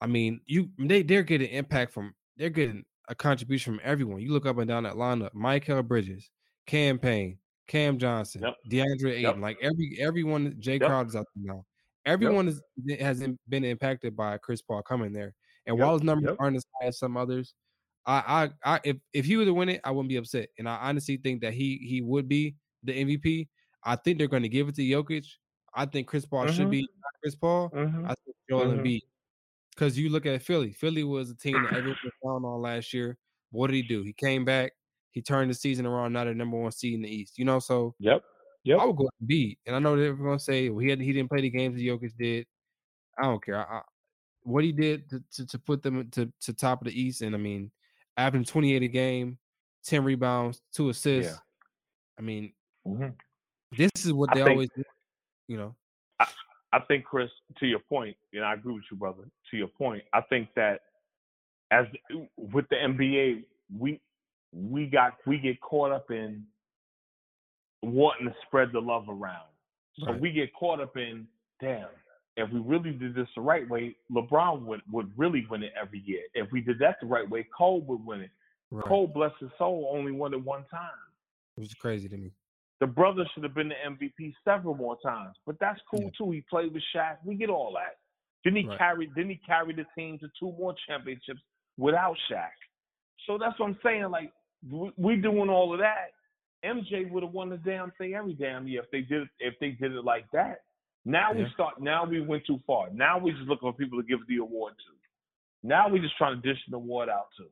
[SPEAKER 1] I mean, you they they're getting impact from they're getting a contribution from everyone. You look up and down that lineup: Mikal Bridges, Cam Payne, Cam Johnson,
[SPEAKER 2] Yep.
[SPEAKER 1] DeAndre Ayton.
[SPEAKER 2] Yep.
[SPEAKER 1] Like every everyone, Jae
[SPEAKER 2] Yep.
[SPEAKER 1] Crowder's out there now. Everyone is, has been impacted by Chris Paul coming there. And
[SPEAKER 2] Yep.
[SPEAKER 1] while his numbers
[SPEAKER 2] Yep.
[SPEAKER 1] aren't as high as some others, I, I, I, if if he were to win it, I wouldn't be upset. And I honestly think that he he would be the MVP. I think they're going to give it to Jokic. I think Chris Paul should
[SPEAKER 2] Mhm.
[SPEAKER 1] be Chris Paul.
[SPEAKER 2] Mhm.
[SPEAKER 1] I think Joel
[SPEAKER 2] Mhm.
[SPEAKER 1] Embiid. Because you look at Philly. Philly was a team that everyone was on last year. What did he do? He came back. He turned the season around. Now the number one seed in the East. You know, so
[SPEAKER 2] Yep. Yep.
[SPEAKER 1] I would go beat. And I know they're going to say well, he had he didn't play the games that Jokic did. I don't care. I, I, what he did to, to, to put them to, to top of the East, and I mean, averaging 28 a game, 10 rebounds, two assists.
[SPEAKER 2] Yeah.
[SPEAKER 1] I mean,
[SPEAKER 2] Mhm.
[SPEAKER 1] this is what they
[SPEAKER 2] think-
[SPEAKER 1] always do. You know,
[SPEAKER 2] I think, Chris, to your point, and I agree with you, brother. To your point, I think that as with the NBA, we we got we get caught up in wanting to spread the love around. So
[SPEAKER 1] Right.
[SPEAKER 2] we get caught up in, damn, if we really did this the right way, LeBron would would really win it every year. If we did that the right way, Kobe would win it.
[SPEAKER 1] right.
[SPEAKER 2] Kobe, bless his soul, only won it one time.
[SPEAKER 1] which is crazy to me.
[SPEAKER 2] The brother should have been the MVP several more times, but that's cool
[SPEAKER 1] Yeah.
[SPEAKER 2] too. He played with Shaq. We get all that. Didn't he
[SPEAKER 1] Right.
[SPEAKER 2] carry? Didn't he carry the team to two more championships without Shaq? So that's what I'm saying. Like we, doing all of that. MJ would have won the damn thing every damn year if they did it, if they did it like that. Now we start. Now we went too far. Now we just looking for people to give the award to. Now we just trying to dish the award out to.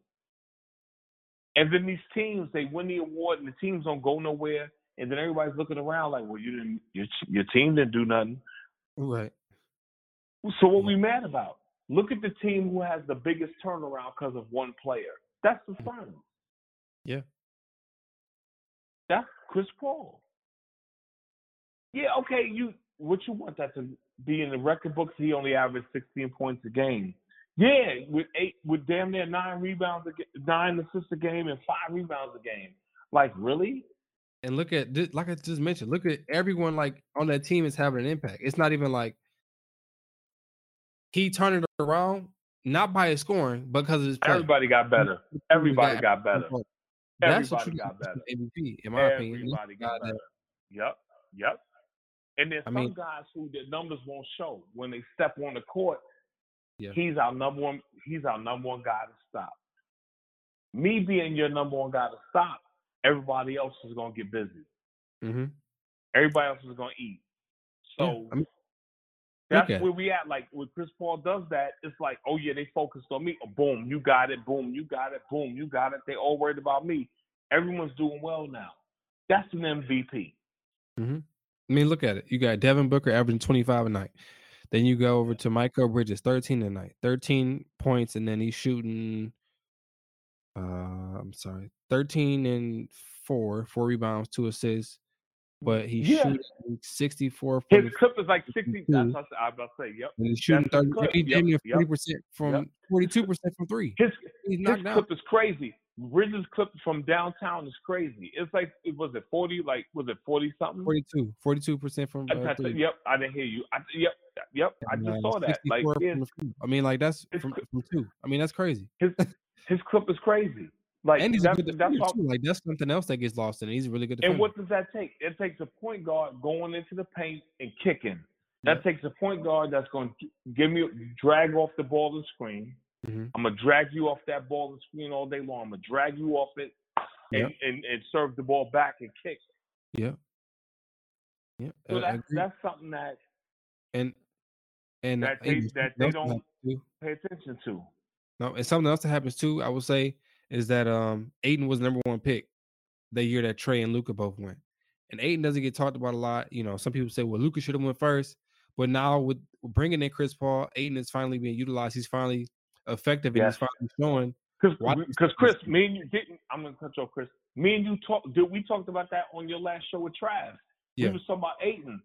[SPEAKER 2] And then these teams, they win the award, and the teams don't go nowhere. And then everybody's looking around like, well, you didn't, your, your team didn't do nothing.
[SPEAKER 1] Right.
[SPEAKER 2] So what we mad about? Look at the team who has the biggest turnaround because of one player. That's the mm. Suns.
[SPEAKER 1] Yeah.
[SPEAKER 2] That's Chris Paul. Yeah, okay, you what you want that to be in the record books? He only averaged 16 points a game. Yeah, with eight, with damn near nine rebounds, a nine assists a game, and five rebounds a game. Like really?
[SPEAKER 1] And look at this, like I just mentioned, look at everyone like on that team is having an impact. It's not even like he turned it around, not by his scoring, but because of his play.
[SPEAKER 2] Everybody got better. Everybody got better.
[SPEAKER 1] That's
[SPEAKER 2] Everybody got better.
[SPEAKER 1] MVP, in my opinion.
[SPEAKER 2] Everybody got better. Yep, yep. And there's
[SPEAKER 1] I
[SPEAKER 2] some
[SPEAKER 1] mean-
[SPEAKER 2] guys who their numbers won't show when they step on the court.
[SPEAKER 1] Yeah.
[SPEAKER 2] He's our number one. He's our number one guy to stop. Me being your number one guy to stop, everybody else is gonna get busy.
[SPEAKER 1] Mhm.
[SPEAKER 2] Everybody else is gonna eat.
[SPEAKER 1] Yeah,
[SPEAKER 2] So
[SPEAKER 1] mean,
[SPEAKER 2] that's
[SPEAKER 1] look at
[SPEAKER 2] where we at. Like when Chris Paul does that, it's like, oh yeah, they focused on me. Boom, you got it. Boom, you got it. Boom, you got it. They all worried about me. Everyone's doing well now. That's an MVP. Mm-hmm.
[SPEAKER 1] I mean, look at it. You got Devin Booker averaging 25 a night. Then you go over to Mikal Bridges, 13 a night, 13 points, and then he's shooting uh I'm sorry, 13 and four, four rebounds, two assists. but he's
[SPEAKER 2] Yeah.
[SPEAKER 1] shooting 64
[SPEAKER 2] His clip is like 60. That's what I was about to say. Yep.
[SPEAKER 1] and he's shooting
[SPEAKER 2] That's
[SPEAKER 1] 30 he's
[SPEAKER 2] Yep,
[SPEAKER 1] damn near
[SPEAKER 2] yep,
[SPEAKER 1] 40% from
[SPEAKER 2] yep.
[SPEAKER 1] 42% from 3.
[SPEAKER 2] His his
[SPEAKER 1] down.
[SPEAKER 2] clip is crazy. Riz's clip from downtown is crazy. It's like it was it 40, like was it 40 something?
[SPEAKER 1] 42 42% from uh,
[SPEAKER 2] I,
[SPEAKER 1] three.
[SPEAKER 2] yep, I didn't hear you. I, yep, yep, I just saw that. Like his.
[SPEAKER 1] I mean, like that's
[SPEAKER 2] his
[SPEAKER 1] from, from two. I mean, that's crazy.
[SPEAKER 2] his his clip is crazy. Like
[SPEAKER 1] and he's a
[SPEAKER 2] that's,
[SPEAKER 1] good
[SPEAKER 2] that's
[SPEAKER 1] too. Like that's something else that gets lost in. it. He's a really good defender.
[SPEAKER 2] And what does that take? It takes a point guard going into the paint and kicking. That takes a point guard that's going to give me drag off the ball and screen.
[SPEAKER 1] Mhm.
[SPEAKER 2] I'm gonna drag you off that ball and screen all day long. I'm gonna drag you off it and, and, and serve the ball back and kick.
[SPEAKER 1] Yeah. Yeah.
[SPEAKER 2] So that's that's something that
[SPEAKER 1] and and
[SPEAKER 2] that they- that they don't- pay attention to.
[SPEAKER 1] No, and something else that happens too, I would say, is that um Ayton was the number one pick the year that Trae and Luka both went. And Ayton doesn't get talked about a lot. You know, some people say, well, Luka should have went first. But now with bringing in Chris Paul, Ayton is finally being utilized. He's finally effective and
[SPEAKER 2] Yes.
[SPEAKER 1] he's finally showing.
[SPEAKER 2] Because
[SPEAKER 1] Why do you
[SPEAKER 2] because Chris, me and you didn't. I'm gonna cut you off, Chris. Me and you talked. Did we talked about that on your last show with Trav?
[SPEAKER 1] Yeah.
[SPEAKER 2] We was talking about Ayton.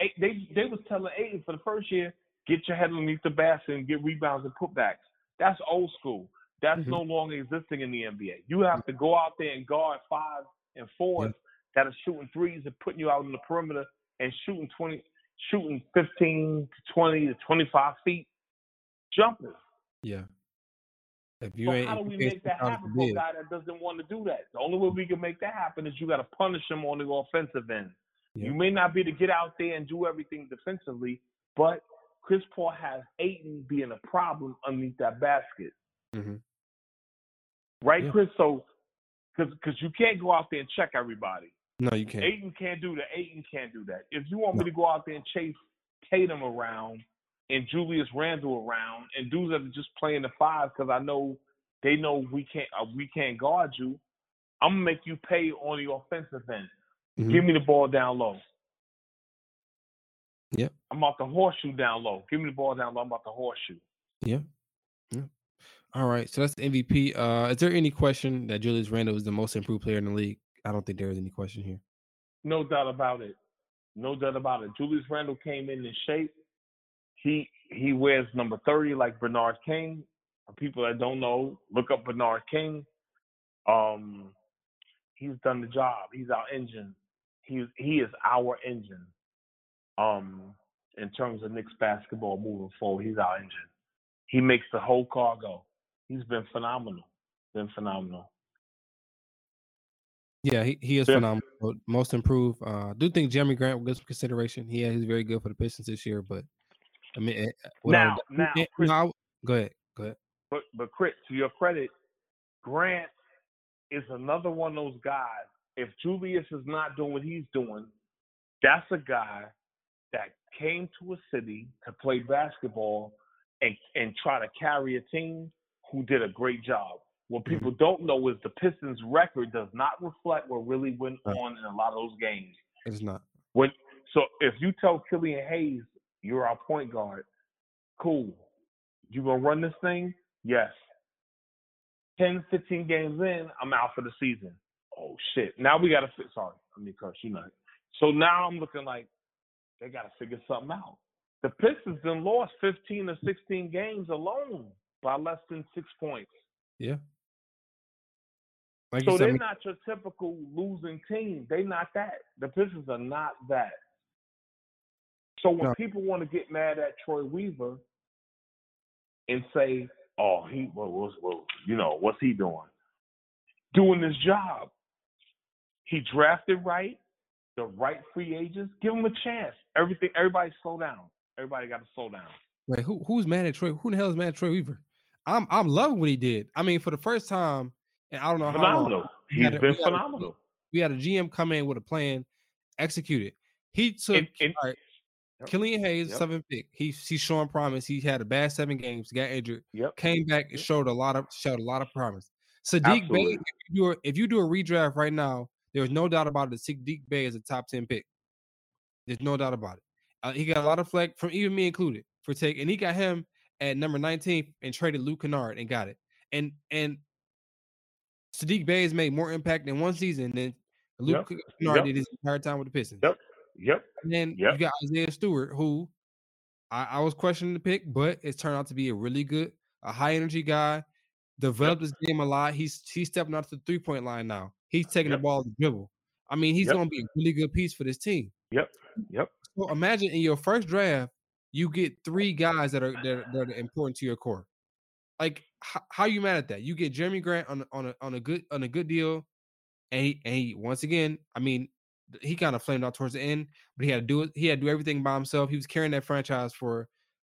[SPEAKER 2] A- They they was telling Ayton for the first year, get your head underneath the basket and get rebounds and putbacks. That's old school. That's
[SPEAKER 1] Mhm.
[SPEAKER 2] no longer existing in the NBA. You have to go out there and guard five and fours that are shooting threes and putting you out on the perimeter and shooting twenty, shooting fifteen to twenty to twenty five feet jumpers.
[SPEAKER 1] Yeah. If you
[SPEAKER 2] So
[SPEAKER 1] ain't
[SPEAKER 2] how do we make that happen for a guy that doesn't want to do that? The only way we can make that happen is you got to punish him on the offensive end.
[SPEAKER 1] Yeah.
[SPEAKER 2] You may not be to get out there and do everything defensively, but Chris Paul has Ayton being a problem underneath that basket,
[SPEAKER 1] Mhm.
[SPEAKER 2] right,
[SPEAKER 1] Yeah.
[SPEAKER 2] Chris? So, because you can't go out there and check everybody.
[SPEAKER 1] No, you can't.
[SPEAKER 2] Ayton can't do that. Ayton can't do that. If you want me to go out there and chase Tatum around and Julius Randle around and dudes that are just playing the five because I know they know we can't uh, we can't guard you, I'm gonna make you pay on the offensive end.
[SPEAKER 1] Mhm.
[SPEAKER 2] Give me the ball down low.
[SPEAKER 1] Yep.
[SPEAKER 2] I'm about to horseshoe down low. Give me the ball down low. I'm about to horseshoe.
[SPEAKER 1] Yeah. Yeah. All right. So that's the MVP. Uh, is there any question that Julius Randle is the most improved player in the league? I don't think there is any question here.
[SPEAKER 2] No doubt about it. No doubt about it. Julius Randle came in in shape. He he wears number 30 like Bernard King. For people that don't know, look up Bernard King. Um, he's done the job. He's our engine. He's he is our engine. Um, in terms of Knicks basketball moving forward, he's our engine. He makes the whole car go. He's been phenomenal. Been phenomenal.
[SPEAKER 1] Yeah, he, he is
[SPEAKER 2] Yeah.
[SPEAKER 1] phenomenal. Most improved. Uh, I do think Jerami Grant will get some consideration. He he's very good for the Pistons this year, but I mean, eh,
[SPEAKER 2] Now-
[SPEAKER 1] a doubt-
[SPEAKER 2] now,
[SPEAKER 1] eh,
[SPEAKER 2] Chris-
[SPEAKER 1] no, I- go ahead, go ahead.
[SPEAKER 2] But but Chris, to your credit, Grant is another one of those guys. If Julius is not doing what he's doing, that's a guy that came to a city to play basketball and and try to carry a team who did a great job. What mm-hmm. people don't know is the Pistons' record does not reflect what really went
[SPEAKER 1] uh.
[SPEAKER 2] on in a lot of those games.
[SPEAKER 1] It's not.
[SPEAKER 2] When so if you tell Killian Hayes you're our point guard, cool. You gonna run this thing? Yes. 10, 15 games in, I'm out for the season. Oh shit. Now we gotta fit sorry, I mean curse, you know. So now I'm looking like they gotta figure something out. The Pistons then lost 15 or 16 games alone by less than six points.
[SPEAKER 1] Yeah. Like
[SPEAKER 2] So
[SPEAKER 1] said,
[SPEAKER 2] they're not your typical losing team. They're not that. The Pistons are not that. So when
[SPEAKER 1] No.
[SPEAKER 2] people want to get mad at Troy Weaver and say, "Oh, he well, well, well, you know, what's he doing? Doing his job. He drafted right, the right free agents. Give them a chance. Everything. Everybody, slow down. Everybody got to slow down.
[SPEAKER 1] Wait, who who's mad at Troy? Who the hell is mad at Troy Weaver? I'm I'm loving what he did. I mean, for the first time, and I don't know how long,
[SPEAKER 2] Phenomenal.
[SPEAKER 1] we
[SPEAKER 2] He's
[SPEAKER 1] had a-
[SPEAKER 2] been
[SPEAKER 1] we had a-
[SPEAKER 2] phenomenal.
[SPEAKER 1] we had a GM come in with a plan, execute it. He took
[SPEAKER 2] And- and-
[SPEAKER 1] all right,
[SPEAKER 2] Yep.
[SPEAKER 1] Killian Hayes,
[SPEAKER 2] Yep.
[SPEAKER 1] seven pick. He he's showing promise. He had a bad seven games, got injured,
[SPEAKER 2] Yep.
[SPEAKER 1] came back and showed a lot of showed a lot of promise. Sadiq
[SPEAKER 2] Bey,
[SPEAKER 1] if you, do a, if you do a redraft right now, there's no doubt about it. Sadiq Bey is a top ten pick. There's no doubt about it. Uh, he got a lot of flack from even me included for take, and he got him at number 19 and traded Luke Kennard and got it. And and Sadiq Bey has made more impact in one season than Luke
[SPEAKER 2] Yep.
[SPEAKER 1] Kennard
[SPEAKER 2] Yep.
[SPEAKER 1] did his entire time with the Pistons.
[SPEAKER 2] Yep. Yep.
[SPEAKER 1] And then
[SPEAKER 2] Yep.
[SPEAKER 1] you got Isaiah Stewart, who I, I was questioning the pick, but it's turned out to be a really good, a high energy guy. Developed his game a lot. He's he's stepping out to the three point line now. He's taking
[SPEAKER 2] Yep.
[SPEAKER 1] the ball to dribble. I mean, he's
[SPEAKER 2] Yep.
[SPEAKER 1] going to be a really good piece for this team.
[SPEAKER 2] Yep. Yep.
[SPEAKER 1] So imagine in your first draft, you get three guys that are that, are- that are important to your core. Like, how, how you mad at that? You get Jerami Grant on a- on a on a good on a good deal, and he, and he once again, I mean, he kind of flamed out towards the end, but he had to do it. He had to do everything by himself. He was carrying that franchise for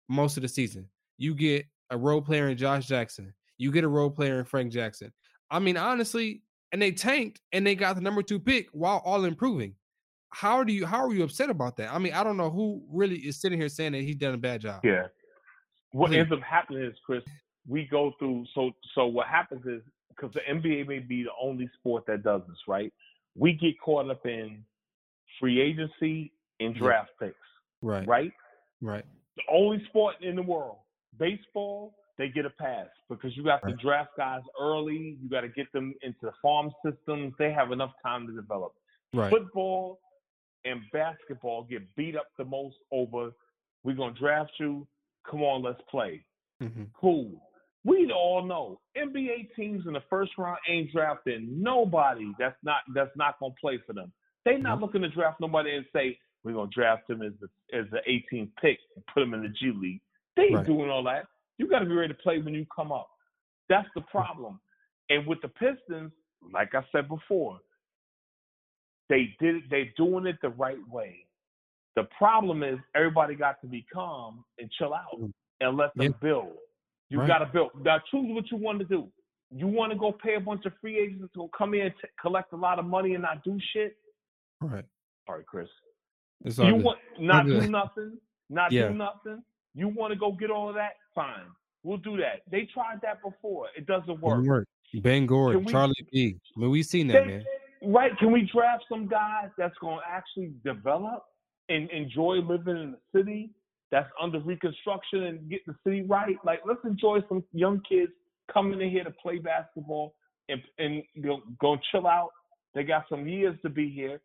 [SPEAKER 1] most of the season. You get a role player in Josh Jackson. You get a role player in Frank Jackson. I mean, honestly, and they tanked and they got the number two pick while all improving. How do you how are you upset about that? I mean, I don't know who really is sitting here saying that he's done a bad job.
[SPEAKER 2] Yeah. What
[SPEAKER 1] Please.
[SPEAKER 2] ends up happening is, Chris, we go through. So, so what happens is because the NBA may be the only sport that does this, right? We get caught up in free agency and
[SPEAKER 1] Yeah.
[SPEAKER 2] draft picks,
[SPEAKER 1] Right.
[SPEAKER 2] right?
[SPEAKER 1] Right.
[SPEAKER 2] The only sport in the world, baseball, they get a pass because you got to draft guys early. You got to get them into the farm systems. They have enough time to develop.
[SPEAKER 1] Right.
[SPEAKER 2] Football and basketball get beat up the most over. We're gonna draft you. Come on, let's play.
[SPEAKER 1] Mhm.
[SPEAKER 2] Cool. We all know NBA teams in the first round ain't drafting nobody that's not that's not gonna play for them. They not
[SPEAKER 1] Nope.
[SPEAKER 2] looking to draft nobody and say we're gonna draft him as the as the 18th pick and put him in the G League. They ain't
[SPEAKER 1] Right.
[SPEAKER 2] doing all that. You got to be ready to play when you come up. That's the problem. And with the Pistons, like I said before, they did it. They're doing it the right way. The problem is everybody got to be calm and chill out mm. and let them
[SPEAKER 1] Yeah.
[SPEAKER 2] build. You
[SPEAKER 1] Right.
[SPEAKER 2] got to build. Now choose what you want to do. You want to go pay a bunch of free agents to come in and t- collect a lot of money and not do shit?
[SPEAKER 1] Right.
[SPEAKER 2] All right, Chris.
[SPEAKER 1] It's
[SPEAKER 2] You want not do nothing, not
[SPEAKER 1] Yeah.
[SPEAKER 2] do nothing. You want to go get all of that? Fine, we'll do that. They tried that before. It doesn't work.
[SPEAKER 1] Didn't work. Ben Gordon,
[SPEAKER 2] we-
[SPEAKER 1] Charlie V. I mean, we've seen that,
[SPEAKER 2] They-
[SPEAKER 1] man.
[SPEAKER 2] Right? Can we draft some guys that's going to actually develop and enjoy living in the city that's under reconstruction and get the city right? Like, let's enjoy some young kids coming in here to play basketball and and know, go chill out. They got some years to be here,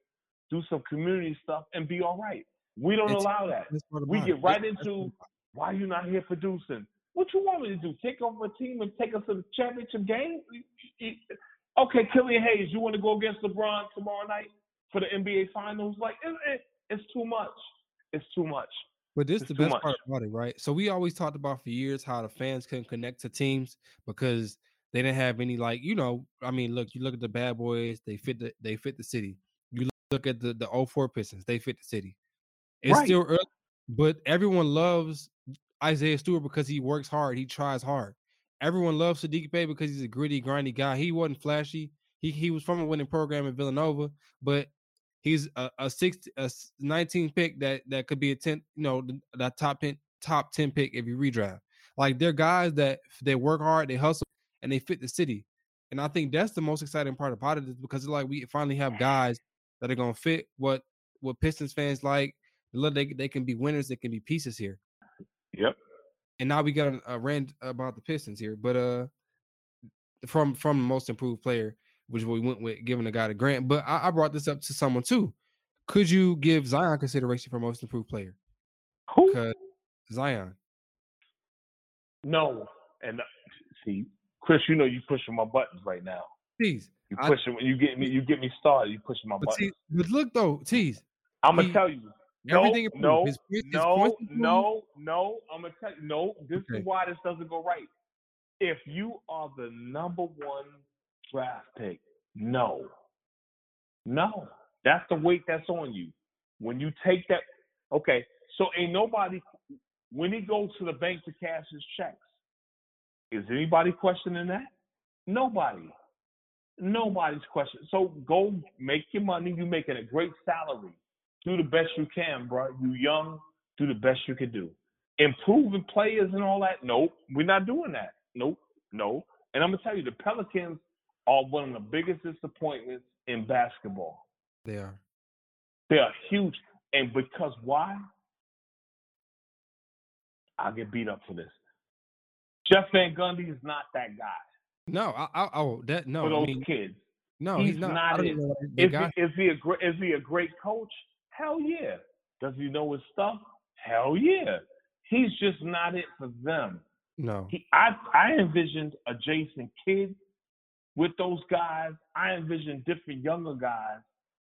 [SPEAKER 2] do some community stuff, and be all right. We don't
[SPEAKER 1] It's-
[SPEAKER 2] allow that. We get right into why you not here producing. What you want me to do? Take over a team and take us to the championship game? Okay, Killian Hayes, you want to go against LeBron tomorrow night for the NBA Finals? Like, it, it, it's too much. It's too much.
[SPEAKER 1] But this
[SPEAKER 2] It's
[SPEAKER 1] the best
[SPEAKER 2] much.
[SPEAKER 1] part about it, right? So we always talked about for years how the fans couldn't connect to teams because they didn't have any like you know. I mean, look, you look at the Bad Boys; they fit the they fit the city. You look, look at the the 04 Pistons; they fit the city. It's
[SPEAKER 2] Right.
[SPEAKER 1] still early, but everyone loves Isaiah Stewart because he works hard, he tries hard. Everyone loves Sadiq Bey because he's a gritty, grindy guy. He wasn't flashy. He he was from a winning program in Villanova, but he's a, a six a s- 19 pick that that could be a 10 you know that top 10 top 10 pick if you redraft like they're guys that they work hard they hustle and they fit the city and i think that's the most exciting part about it is because it's like we finally have guys that are to fit what what pistons fans like they, they can be winners they can be pieces here
[SPEAKER 2] Yep.
[SPEAKER 1] and now we got a, a rant about the pistons here but uh from from the most improved player which we went with giving the guy the grant. But I, I brought this up to someone too. Could you give Zion consideration for most improved player?
[SPEAKER 2] Who?
[SPEAKER 1] Because Zion.
[SPEAKER 2] No. And uh, see, Chris, you know you pushing my buttons right now.
[SPEAKER 1] Teas.
[SPEAKER 2] You
[SPEAKER 1] I-
[SPEAKER 2] pushing you get me you get me started. You pushing my
[SPEAKER 1] But,
[SPEAKER 2] buttons.
[SPEAKER 1] but look though, Teas.
[SPEAKER 2] I'm gonna tell you. No,
[SPEAKER 1] everything
[SPEAKER 2] no,
[SPEAKER 1] His his
[SPEAKER 2] no, no, no. I'm gonna tell you. No, this
[SPEAKER 1] Okay.
[SPEAKER 2] is why this doesn't go right. If you are the number one draft pick, no, no, that's the weight that's on you. When you take that, okay. So ain't nobody when he goes to the bank to cash his checks. Is anybody questioning that? Nobody. Nobody's questioning. So go make your money. You're making a great salary do the best you can, bro. You young, do the best you can do. Improving players and all that. Nope, we're not doing that. Nope, no. And I'm gonna tell you, the Pelicans are one of the biggest disappointments in basketball.
[SPEAKER 1] They are.
[SPEAKER 2] They are huge, and because why? I'll get beat up for this. Jeff Van Gundy is not that guy
[SPEAKER 1] No, I, I oh that no.
[SPEAKER 2] for those
[SPEAKER 1] I mean,
[SPEAKER 2] kids.
[SPEAKER 1] No,
[SPEAKER 2] he's,
[SPEAKER 1] he's, not.
[SPEAKER 2] not
[SPEAKER 1] I don't
[SPEAKER 2] it.
[SPEAKER 1] even know why they
[SPEAKER 2] Is he, is he a great is he a great coach? Hell yeah. Does he know his stuff? Hell yeah. He's just not it for them.
[SPEAKER 1] no.
[SPEAKER 2] He, I I envisioned a Jason Kidd with those guys. I envisioned different younger guys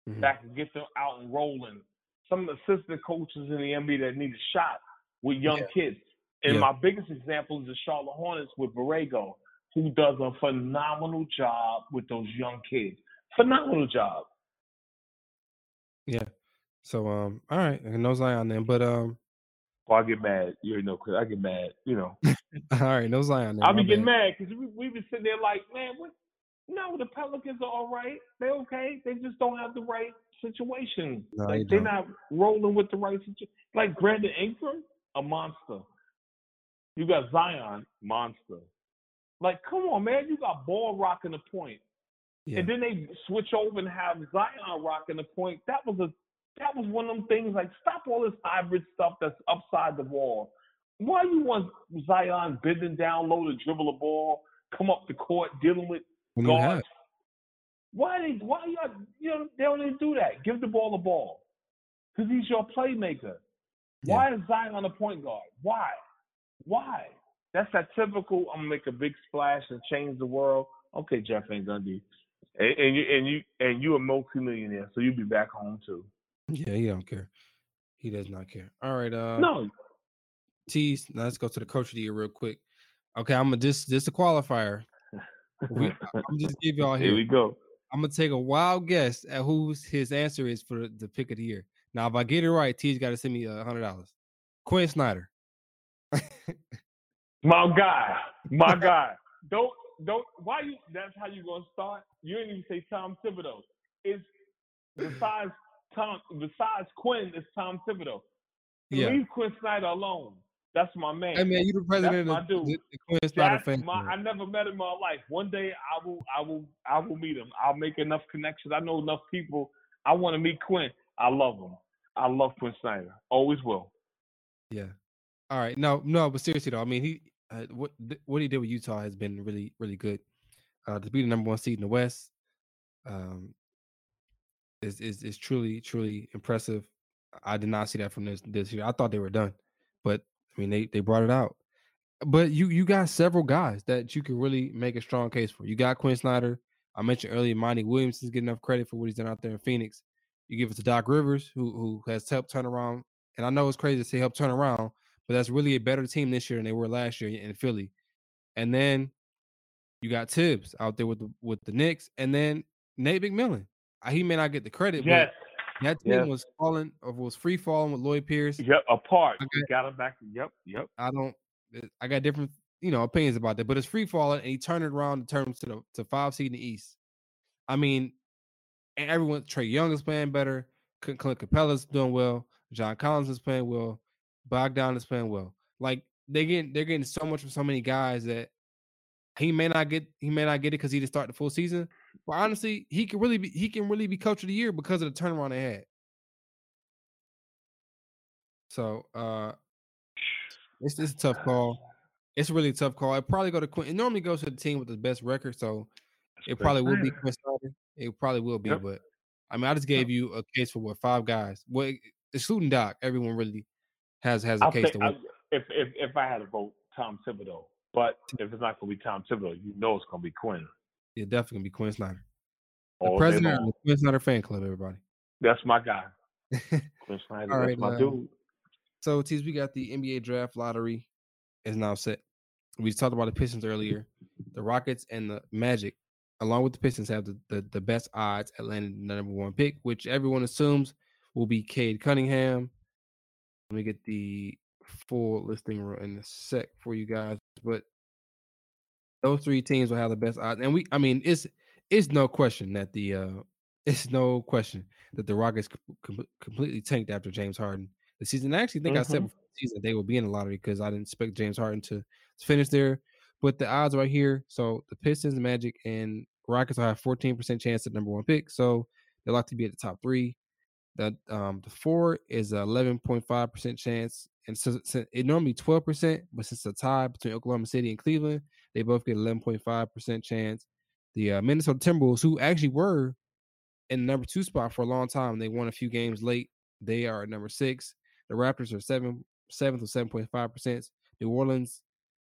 [SPEAKER 1] Mhm.
[SPEAKER 2] that could get them out and rolling. Some assistant coaches in the NBA that need a shot with young
[SPEAKER 1] Yeah.
[SPEAKER 2] kids. And
[SPEAKER 1] Yeah.
[SPEAKER 2] my biggest example is the Charlotte Hornets with Borrego, who does a phenomenal job with those young kids. Phenomenal job.
[SPEAKER 1] Yeah. So um, all right, and no Zion then, but um,
[SPEAKER 2] Well, I get mad. You know, Chris. I get mad. You know,
[SPEAKER 1] all right, no Zion then.
[SPEAKER 2] I'll be getting
[SPEAKER 1] bad.
[SPEAKER 2] mad because we we been sitting there like, man, what? No, the Pelicans are all right. They're okay. They just don't have the right situation.
[SPEAKER 1] No,
[SPEAKER 2] like
[SPEAKER 1] they
[SPEAKER 2] they're not rolling with the right situation. Like Brandon Ingram, a monster. You got Zion, monster. Like, come on, man. You got ball rocking the point.
[SPEAKER 1] Yeah.
[SPEAKER 2] And then they switch over and have Zion rocking the point. That was a that was one of them things like stop all this hybrid stuff that's upside the wall. Why you want Zion bending down low to dribble a ball, come up the court dealing with
[SPEAKER 1] When
[SPEAKER 2] guards? Why they why y'all you know they don't even do that? Give the ball the ball. Because he's your playmaker. Why is Zion a point guard? Why? Why? That's that typical I'm gonna make a big splash and change the world. Okay, Jeff Van Gundy. And, and you and you and you a multimillionaire, so you'll be back home too.
[SPEAKER 1] Yeah, he don't care. He does not care. All right, uh,
[SPEAKER 2] No,
[SPEAKER 1] Teas. Now let's go to the coach of the year real quick. Okay, I'm gonna just just a qualifier. We, I'm just give y'all
[SPEAKER 2] here
[SPEAKER 1] here.
[SPEAKER 2] we go.
[SPEAKER 1] I'm gonna take a wild guess at who's his answer is for the pick of the year. Now, if I get it right, T's got to send me a hundred dollars. Quin Snyder.
[SPEAKER 2] My guy, my guy. Don't don't. Why you? That's how you gonna start. You didn't even say Tom Thibodeau. It's besides Tom. Besides Quin, it's Tom Thibodeau.
[SPEAKER 1] Yeah.
[SPEAKER 2] Leave Quin Snyder alone. That's my man.
[SPEAKER 1] Hey man, you the president
[SPEAKER 2] my
[SPEAKER 1] of the, the Quin Snyder
[SPEAKER 2] That's
[SPEAKER 1] fan.
[SPEAKER 2] my. I never met him in my life. One day I will, I will, I will meet him. I'll make enough connections. I know enough people. I want to meet Quin. I love him. I love Quin Snyder. Always will.
[SPEAKER 1] Yeah. All right. No, no, but seriously though, I mean, he uh, what what he did with Utah has been really, really good. Uh, to be the number one seed in the West, um, is is is truly, truly impressive. I did not see that from this this year. I thought they were done, but I mean, they they brought it out. But you you got several guys that you can really make a strong case for. You got Quin Snyder. I mentioned earlier, Monty Williams is getting enough credit for what he's done out there in Phoenix. You give it to Doc Rivers, who who has helped turn around. And I know it's crazy to say help turn around, but that's really a better team this year than they were last year in Philly. And then you got Thibs out there with the with the Knicks, and then Nate McMillan. He may not get the credit,
[SPEAKER 2] Yes.
[SPEAKER 1] but that team
[SPEAKER 2] yes.
[SPEAKER 1] was falling or was free falling with Lloyd Pierce.
[SPEAKER 2] Yep. Apart. We got him back. Yep. Yep.
[SPEAKER 1] I don't. I got different, you know, opinions about that, but it's free falling, and he turned it around and turned to the to five seed in the East. I mean, and everyone, Trae Young is playing better. Clint Capela's doing well. John Collins is playing well. Bogdan is playing well. Like they getting they're getting so much from so many guys that he may not get he may not get it because he didn't start the full season. But honestly, he can really be he can really be coach of the year because of the turnaround they had. So uh it's it's a tough call. It's really a tough call. It probably go to Quin. It normally goes to the team with the best record, so it probably will be Quin Snyder. It probably will be,
[SPEAKER 2] Yep.
[SPEAKER 1] but I mean, I just gave you a case for what five guys. Well, excluding Doc, everyone really has has a
[SPEAKER 2] I'll
[SPEAKER 1] case
[SPEAKER 2] take,
[SPEAKER 1] to
[SPEAKER 2] I,
[SPEAKER 1] win.
[SPEAKER 2] if if if I had to vote, Tom Thibodeau. But if it's not gonna be Tom Thibodeau, you know it's gonna be Quin.
[SPEAKER 1] Yeah, definitely gonna be Quin Snyder, the
[SPEAKER 2] All
[SPEAKER 1] president of the Quin Snyder fan club. Everybody.
[SPEAKER 2] That's my guy. Quin Snyder.
[SPEAKER 1] All
[SPEAKER 2] that's my
[SPEAKER 1] uh,
[SPEAKER 2] dude.
[SPEAKER 1] So, Teas, we got the NBA draft lottery is now set. We talked about the Pistons earlier. The Rockets and the Magic, along with the Pistons, have the, the, the best odds at landing the number one pick, which everyone assumes will be Cade Cunningham. Let me get the full listing in a sec for you guys. But those three teams will have the best odds. And we I mean, it's it's no question that the uh it's no question that the Rockets com- com- completely tanked after James Harden the season. I actually think I said
[SPEAKER 2] Mhm.
[SPEAKER 1] before the season they will be in the lottery because I didn't expect James Harden to, to finish there. But the odds right here. So the Pistons, Magic, and Rockets will have 14% chance at number one pick. So they'll like to be at the top three. That um the four is a 11.5% chance. And so, so it normally 12%, but since it's a tie between Oklahoma City and Cleveland, they both get 11.5% chance. The uh, Minnesota Timberwolves, who actually were in the number two spot for a long time, they won a few games late. They are at number six. The Raptors are seven seventh with seven point five percent. New Orleans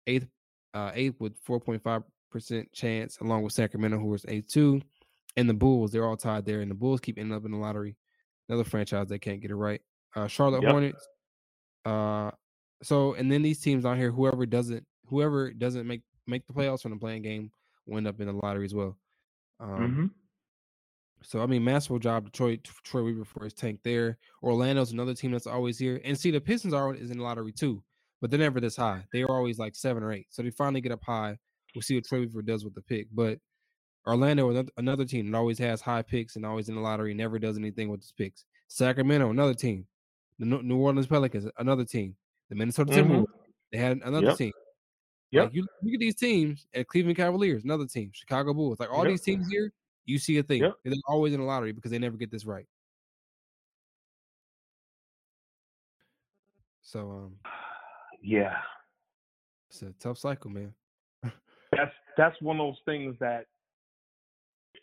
[SPEAKER 1] eighth uh, eighth with four point five percent chance, along with Sacramento, who was eighth two, and the Bulls. They're all tied there, and the Bulls keep ending up in the lottery. Another franchise that can't get it right. Uh, Charlotte
[SPEAKER 2] Yep.
[SPEAKER 1] Hornets. Uh, so and then these teams out here, whoever doesn't whoever doesn't make make the playoffs from the play-in game will end up in the lottery as well. Um,
[SPEAKER 2] Mm-hmm.
[SPEAKER 1] so I mean, masterful job to Troy Weaver for his tank there. Orlando's another team that's always here, and see the Pistons are is in the lottery too, but they're never this high. They are always like seven or eight. So they finally get up high. We'll see what Troy Weaver does with the pick. But Orlando, another, another team that always has high picks and always in the lottery, never does anything with his picks. Sacramento, another team. The New Orleans Pelicans, another team. The Minnesota
[SPEAKER 2] Mhm.
[SPEAKER 1] Timberwolves, they had another
[SPEAKER 2] Yep.
[SPEAKER 1] team.
[SPEAKER 2] Yep.
[SPEAKER 1] Like you look at these teams at Cleveland Cavaliers, another team, Chicago Bulls, like all
[SPEAKER 2] Yep.
[SPEAKER 1] these teams here, you see a thing.
[SPEAKER 2] Yep.
[SPEAKER 1] They're always in the lottery because they never get this right. So um
[SPEAKER 2] Yeah,
[SPEAKER 1] it's a tough cycle, man.
[SPEAKER 2] that's that's one of those things that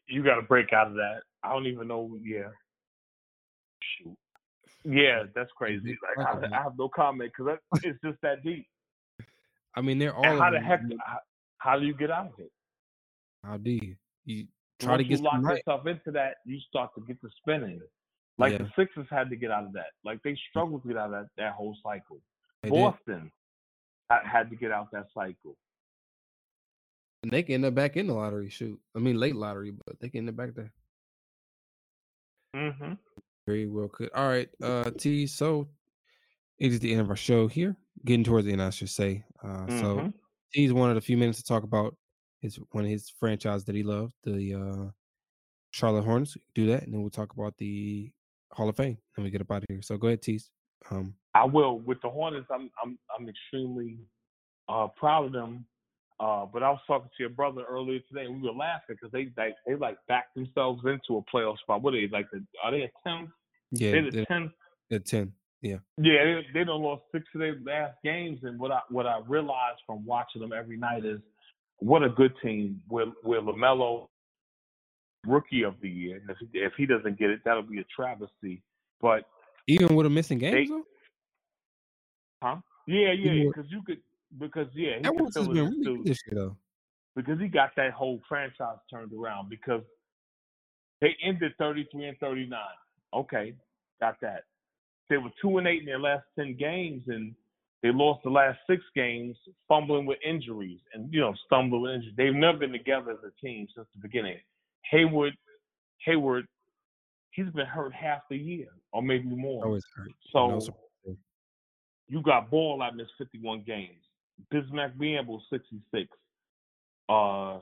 [SPEAKER 2] you got to break out of that. I don't even know. Yeah, shoot. Yeah, that's crazy. Like I. I have no comment because it's just that deep.
[SPEAKER 1] I mean, they're all
[SPEAKER 2] and how the heck? How, how do you get out of it?
[SPEAKER 1] How do you? You try
[SPEAKER 2] Once
[SPEAKER 1] to get
[SPEAKER 2] you lock
[SPEAKER 1] right.
[SPEAKER 2] yourself into that, you start to get the spinning. Like
[SPEAKER 1] Yeah.
[SPEAKER 2] the Sixers had to get out of that. Like they struggled to get out of that, that whole cycle.
[SPEAKER 1] They.
[SPEAKER 2] Boston ha- had to get out that cycle.
[SPEAKER 1] And they can end up back in the lottery. Shoot, I mean late lottery, but they can end up back there.
[SPEAKER 2] Mm-hmm.
[SPEAKER 1] Very well could. All right, uh T. So it is the end of our show here. Getting towards the end, I should say. Uh so
[SPEAKER 2] Mhm.
[SPEAKER 1] Teas wanted a few minutes to talk about his one of his franchise that he loved, the uh Charlotte Hornets. Do that, and then we'll talk about the Hall of Fame. and we get up out of here. So go ahead, Teas. Um
[SPEAKER 2] I will with the Hornets. I'm I'm I'm extremely uh, proud of them. Uh, but I was talking to your brother earlier today, and we were laughing because they like they like backed themselves into a playoff spot. What are they like? The, are they a tenth?
[SPEAKER 1] yeah,
[SPEAKER 2] They're the
[SPEAKER 1] they're
[SPEAKER 2] tenth.
[SPEAKER 1] ten. Yeah.
[SPEAKER 2] Yeah, they they don't lost six of their last games, and what I what I realized from watching them every night is what a good team. Where where Lamelo, rookie of the year, and if he, if he doesn't get it, that'll be a travesty. But
[SPEAKER 1] Even with a missing game,
[SPEAKER 2] huh? Yeah, yeah,
[SPEAKER 1] with-
[SPEAKER 2] because you could because yeah, he could
[SPEAKER 1] Edwards has been really good this year, though.
[SPEAKER 2] because he got that whole franchise turned around because they ended 33 and 39. Okay, got that. They were two and eight in their last 10 games, and they lost the last six games, fumbling with injuries and you know stumbling with injuries. They've never been together as a team since the beginning. Hayward, Hayward, he's been hurt half the year or maybe more.
[SPEAKER 1] Always hurt.
[SPEAKER 2] So you got Ball out missed 51 games. Bismack Biyombo 66. Uh,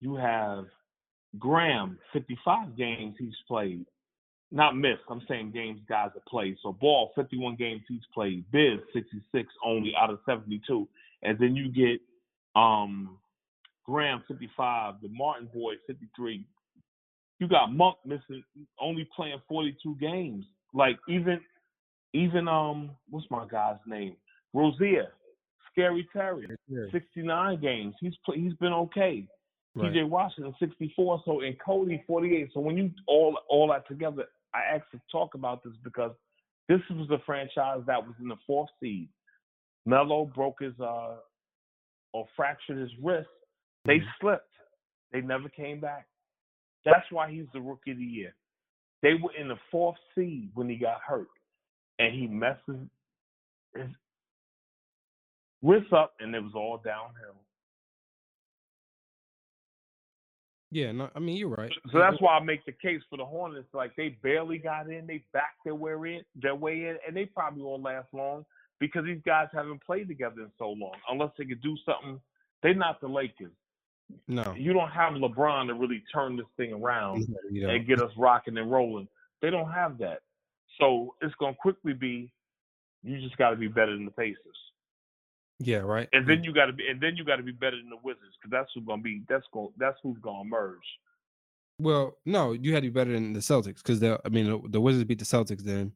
[SPEAKER 2] you have Graham 55 games he's played, not missed. I'm saying games guys have played. So Ball 51 games he's played. Biz 66 only out of 72, and then you get um Graham 55, the Martin boy 53. You got Monk missing, only playing 42 games. Like even even um, what's my guy's name? Rozier, Scary Terry,
[SPEAKER 1] Yeah,
[SPEAKER 2] 69 games. He's play, he's been okay.
[SPEAKER 1] right.
[SPEAKER 2] PJ Washington, 64. So and Cody, 48. So when you all all that together, I asked to talk about this because this was the franchise that was in the fourth seed. Melo broke his uh or fractured his wrist. They
[SPEAKER 1] Mhm.
[SPEAKER 2] slipped. They never came back. That's why he's the rookie of the year. They were in the fourth seed when he got hurt, and he messed his wrist up, and it was all downhill.
[SPEAKER 1] Yeah, no, I mean you're right.
[SPEAKER 2] So that's why I make the case for the Hornets. Like they barely got in, they backed their way in, their way in, and they probably won't last long because these guys haven't played together in so long. Unless they could do something, they're not the Lakers.
[SPEAKER 1] no,
[SPEAKER 2] You don't have LeBron to really turn this thing around
[SPEAKER 1] know,
[SPEAKER 2] and get us rocking and rolling. They don't have that. So it's gonna quickly be, you just got to be better than the Pacers,
[SPEAKER 1] yeah, right.
[SPEAKER 2] and then you got to be, and then you got to be better than the Wizards because that's who's gonna be, that's going, that's who's gonna emerge.
[SPEAKER 1] well, no, you had to be better than the Celtics because the I mean the, the Wizards beat the Celtics then.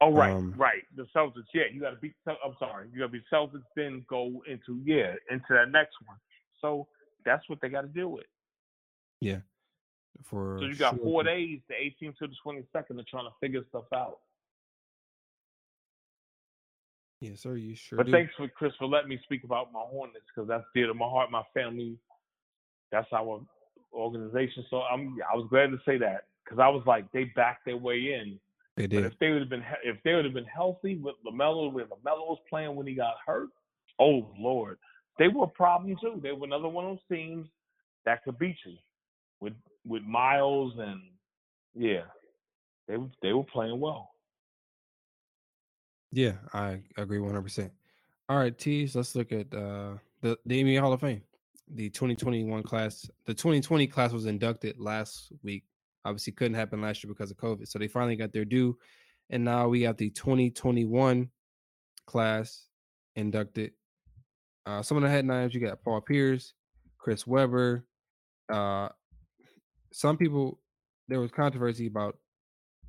[SPEAKER 2] Oh right,
[SPEAKER 1] Um,
[SPEAKER 2] right. The Celtics, yeah, you got to beat. I'm sorry, you got to beat Celtics, then go into yeah into that next one. So that's what they got to deal with.
[SPEAKER 1] Yeah. For
[SPEAKER 2] So you got
[SPEAKER 1] sure.
[SPEAKER 2] four days, the 18th to the 22nd, to trying to figure stuff out.
[SPEAKER 1] Yes, sir. You sure
[SPEAKER 2] But
[SPEAKER 1] do.
[SPEAKER 2] thanks for Chris for letting me speak about my Hornets because that's dear to my heart, my family. That's our organization. So I'm I was glad to say that because I was like they backed their way in.
[SPEAKER 1] they
[SPEAKER 2] But
[SPEAKER 1] did.
[SPEAKER 2] if they would have been if they would have been healthy with Lamelo, when Lamelo was playing when he got hurt, oh Lord, they were a problem too. They were another one of those teams that could beat you with with Miles and yeah, they they were playing well.
[SPEAKER 1] Yeah, I agree 100%. All right, Teas, let's look at uh, the, the NBA Hall of Fame. The 2021 class, the 2020 class was inducted last week. Obviously, couldn't happen last year because of COVID. So they finally got their due. And now we got the 2021 class inducted. Uh, some of the headlines you got Paul Pierce, Chris Webber. Uh, some people, there was controversy about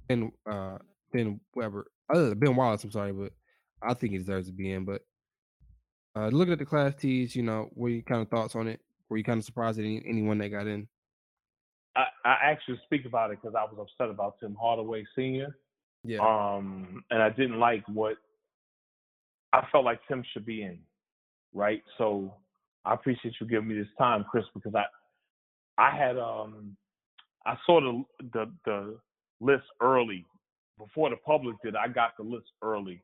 [SPEAKER 1] Ben, uh, Ben Weber, other than Ben Wallace. I'm sorry, but I think he deserves to be in. But uh, looking at the class Teas, you know, what are your kind of thoughts on it? Were you kind of surprised at any, anyone that got in?
[SPEAKER 2] I, I actually speak about it because I was upset about Tim Hardaway Senior.
[SPEAKER 1] Yeah,
[SPEAKER 2] Um, and I didn't like what I felt like Tim should be in, right? So I appreciate you giving me this time, Chris, because I I had um I saw the the the list early before the public did. I got the list early,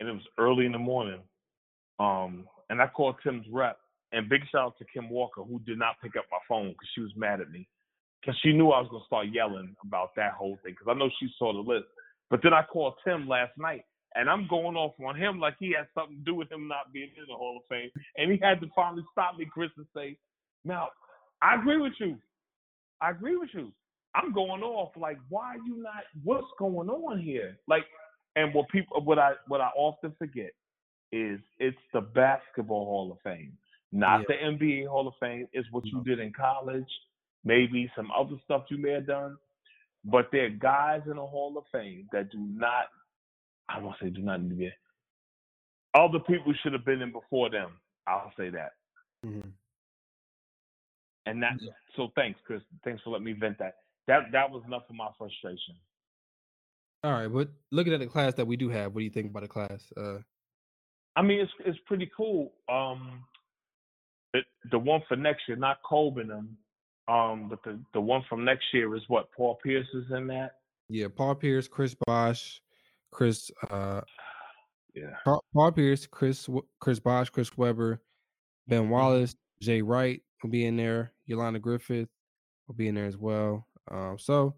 [SPEAKER 2] and it was early in the morning. Um, and I called Tim's rep, and big shout out to Kim Walker who did not pick up my phone because she was mad at me because she knew I was gonna start yelling about that whole thing because I know she saw the list. But then I called Tim last night, and I'm going off on him like he had something to do with him not being in the Hall of Fame. And he had to finally stop me, Chris, and say, "Now, I agree with you. I agree with you. I'm going off like, why are you not? What's going on here? Like, and what people, what I, what I often forget is it's the Basketball Hall of Fame, not the NBA Hall of Fame. It's what you did in college, maybe some other stuff you may have done. But there are guys in the Hall of Fame that do not, I won't say do not need to be. Other people should have been in before them. I'll say that.
[SPEAKER 1] Mhm.
[SPEAKER 2] And that.
[SPEAKER 1] Yeah.
[SPEAKER 2] So thanks, Chris. Thanks for letting me vent that. That that was enough of my frustration.
[SPEAKER 1] All right, but looking at the class that we do have, what do you think about the class? Uh,
[SPEAKER 2] I mean, it's it's pretty cool. Um, the the one for next year, not Colbin them, um, but the the one from next year is what Paul Pierce is in that.
[SPEAKER 1] yeah, Paul Pierce, Chris Bosh, Chris, uh,
[SPEAKER 2] Yeah.
[SPEAKER 1] Paul, Paul Pierce, Chris, Chris Bosh, Chris Webber, Ben Wallace, Jay Wright will be in there. Yolanda Griffith will be in there as well. Um, so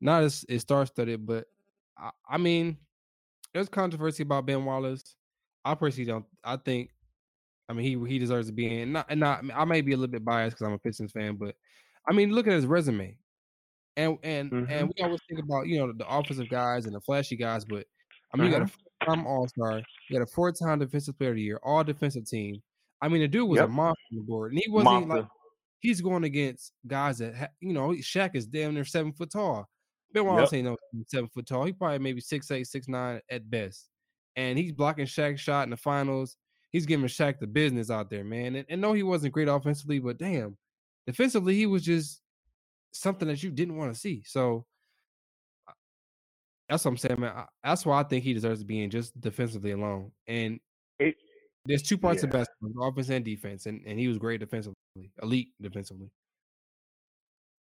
[SPEAKER 1] not as as star studded, but I, I mean, there's controversy about Ben Wallace. I personally don't. I think, I mean, he he deserves to be in. Not and not. I may be a little bit biased because I'm a Pistons fan, but I mean, look at his resume, and and and
[SPEAKER 2] Mhm.
[SPEAKER 1] we always think about you know the offensive guys and the flashy guys, but I mean, you got a four-time All Star, you got a four-time Defensive Player of the Year, All Defensive Team. I mean, the dude was a monster on the board, and he wasn't
[SPEAKER 2] Monster.
[SPEAKER 1] like he's going against guys that ha- you know Shaq is damn near seven foot tall. Ben Wallace ain't no seven foot tall. He probably maybe six eight, six nine at best, and he's blocking Shaq's shot in the finals. He's giving Shaq the business out there, man. And, and no, he wasn't great offensively, but damn, defensively he was just something that you didn't want to see. So uh, that's what I'm saying, man. I- That's why I think he deserves to be in just defensively alone. And
[SPEAKER 2] It,
[SPEAKER 1] there's two parts of
[SPEAKER 2] Yeah.
[SPEAKER 1] basketball, offense and defense, and, and he was great defensively, elite defensively.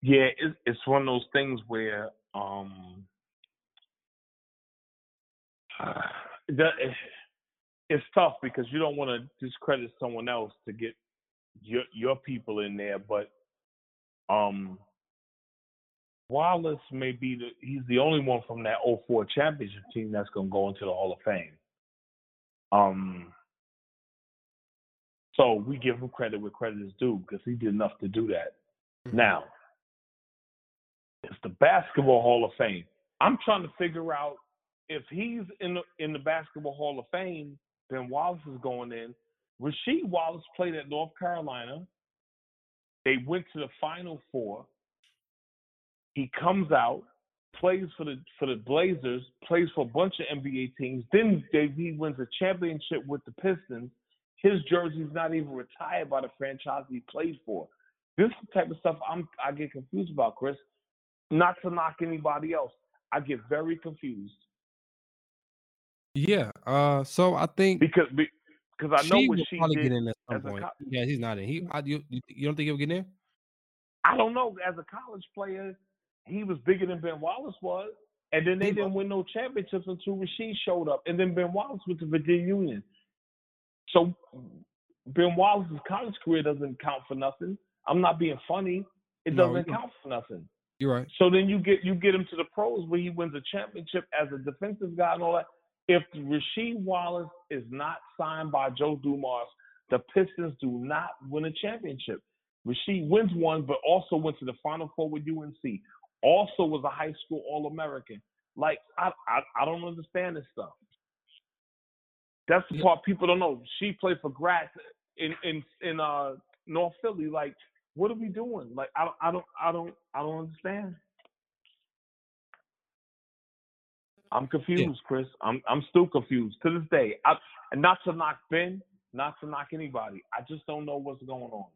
[SPEAKER 2] yeah, it's it's one of those things where um, the, it's tough because you don't want to discredit someone else to get your your people in there, but um, Wallace may be the he's the only one from that 04 championship team that's going to go into the Hall of Fame. Um, so we give him credit where credit is due because he did enough to do that. Mm-hmm. Now, it's the Basketball Hall of Fame. I'm trying to figure out if he's in the in the Basketball Hall of Fame, then Wallace is going in. Rasheed Wallace played at North Carolina. They went to the Final Four. He comes out, plays for the for the Blazers, plays for a bunch of NBA teams. Then they, he wins a championship with the Pistons. His jersey's not even retired by the franchise he played for. This type of stuff I'm I get confused about, Chris. Not to knock anybody else. I get very confused.
[SPEAKER 1] Yeah. Uh. So I think
[SPEAKER 2] because because I know
[SPEAKER 1] she
[SPEAKER 2] what
[SPEAKER 1] will
[SPEAKER 2] she
[SPEAKER 1] probably
[SPEAKER 2] did.
[SPEAKER 1] get in at some point.
[SPEAKER 2] co-
[SPEAKER 1] yeah, he's not in. He. I, you, you don't think he'll get in?
[SPEAKER 2] I don't know. As a college player, he was bigger than Ben Wallace was. And then they
[SPEAKER 1] He
[SPEAKER 2] didn't win no championships until Rasheed showed up. And then Ben Wallace went to Virginia Union. So Ben Wallace's college career doesn't count for nothing. I'm not being funny. It doesn't
[SPEAKER 1] you-
[SPEAKER 2] count for nothing.
[SPEAKER 1] You're right.
[SPEAKER 2] So then you get you get him to the pros where he wins a championship as a defensive guy and all that. If Rasheed Wallace is not signed by Joe Dumars, the Pistons do not win a championship. Rasheed wins one, but also went to the Final Four with UNC. Also was a high school All American. Like I, I I don't understand this stuff. That's the
[SPEAKER 1] Yeah.
[SPEAKER 2] part people don't know. Sheed played for Gratz in in in uh North Philly. Like, what are we doing? Like, I don't I don't I don't I don't understand. I'm confused, Chris. I'm I'm still confused to this day. I, and not to knock Ben, not to knock anybody. I just don't know what's going on.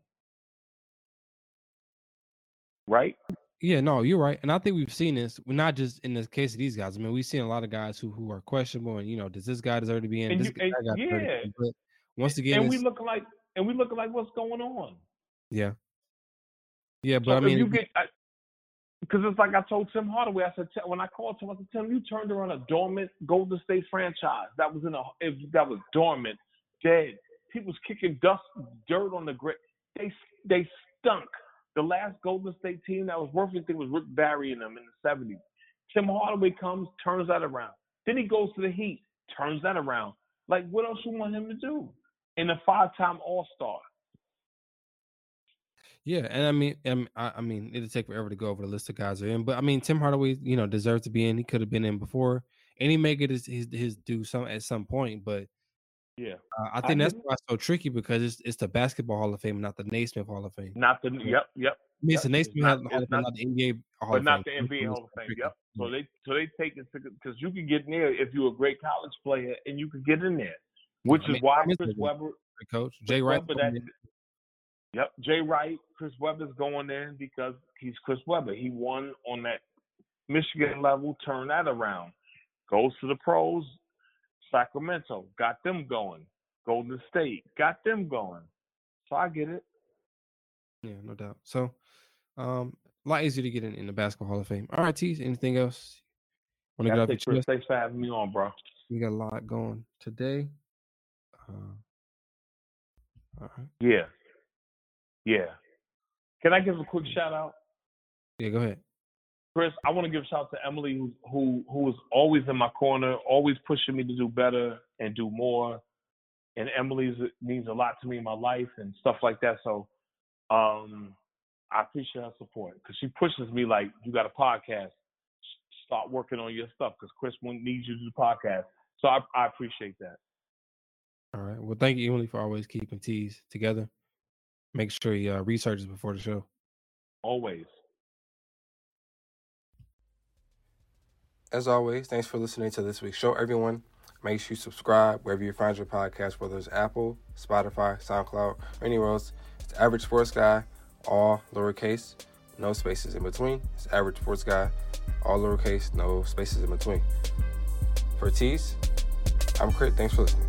[SPEAKER 2] Right?
[SPEAKER 1] Yeah, no, you're right. And I think we've seen this. We're not just in the case of these guys. I mean, we've seen a lot of guys who who are questionable, and you know, does this guy deserve to be in?
[SPEAKER 2] And
[SPEAKER 1] This
[SPEAKER 2] you-
[SPEAKER 1] guy
[SPEAKER 2] and-
[SPEAKER 1] got deserve to be
[SPEAKER 2] yeah.
[SPEAKER 1] But once again,
[SPEAKER 2] and we look like and we look like what's going on.
[SPEAKER 1] yeah, yeah. But
[SPEAKER 2] So
[SPEAKER 1] I mean,
[SPEAKER 2] you get because it's like I told Tim Hardaway. I said when I called him, I said Tim, you turned around a dormant Golden State franchise that was in a it, that was dormant, dead. People was kicking dust, dirt on the grit. They they stunk. The last Golden State team that was worth anything was Rick Barry and them in the '70s. Tim Hardaway comes, turns that around. Then he goes to the Heat, turns that around. Like what else you want him to do? In a five-time All Star.
[SPEAKER 1] Yeah, and I mean, I, I mean, it'll take forever to go over the list of guys are in, but I mean, Tim Hardaway, you know, deserves to be in. He could have been in before, and he may get his his, his due some at some point. But
[SPEAKER 2] Yeah.
[SPEAKER 1] uh, I
[SPEAKER 2] I
[SPEAKER 1] think that's
[SPEAKER 2] get it.
[SPEAKER 1] why it's so tricky because it's it's the basketball Hall of Fame, not the Naismith Hall of Fame.
[SPEAKER 2] Not the yep, yep.
[SPEAKER 1] I mean, it's the Naismith
[SPEAKER 2] not-
[SPEAKER 1] Hall of Fame,
[SPEAKER 2] not-
[SPEAKER 1] not the NBA Hall
[SPEAKER 2] but
[SPEAKER 1] of
[SPEAKER 2] not the
[SPEAKER 1] Fame.
[SPEAKER 2] NBA Hall of Fame.
[SPEAKER 1] Tricky.
[SPEAKER 2] Yep. So they so they take it because you can get in there if you're a great college player and you can get in there, which
[SPEAKER 1] I mean,
[SPEAKER 2] is why Chris. Webber.
[SPEAKER 1] Great coach Jay Wright.
[SPEAKER 2] That, yep, Jay Wright, Chris Webber's going in because he's Chris Webber. He won on that Michigan level, turned that around, goes to the pros. Sacramento got them going. Golden State got them going. So I get it.
[SPEAKER 1] Yeah, no doubt. So, um, a lot easier to get in, in the Basketball Hall of Fame. All right, Teas. Anything else? Want to get off your
[SPEAKER 2] it, Chris.
[SPEAKER 1] chest?
[SPEAKER 2] Thanks for having me on, bro.
[SPEAKER 1] We got a lot going today. Uh, all right.
[SPEAKER 2] Yeah. Yeah. Can I give a quick shout out?
[SPEAKER 1] Yeah, go ahead.
[SPEAKER 2] Chris, I want to give a shout out to Emily who who who was always in my corner, always pushing me to do better and do more. And Emily means a lot to me in my life and stuff like that. So um I appreciate her support because she pushes me like you got a podcast. Start working on your stuff because Chris won't you to do the podcast. So I, I appreciate that.
[SPEAKER 1] All right. Well, thank you, Emily, for always keeping Teas together. Make sure you uh, researches before the show.
[SPEAKER 2] Always.
[SPEAKER 3] As always, thanks for listening to this week's show, everyone. Make sure you subscribe wherever you find your podcast, whether it's Apple, Spotify, SoundCloud, or anywhere else. It's Average Sports Guy, all lowercase, no spaces in between. It's Average Sports Guy, all lowercase, no spaces in between. For Teas, I'm Critt. Thanks for listening.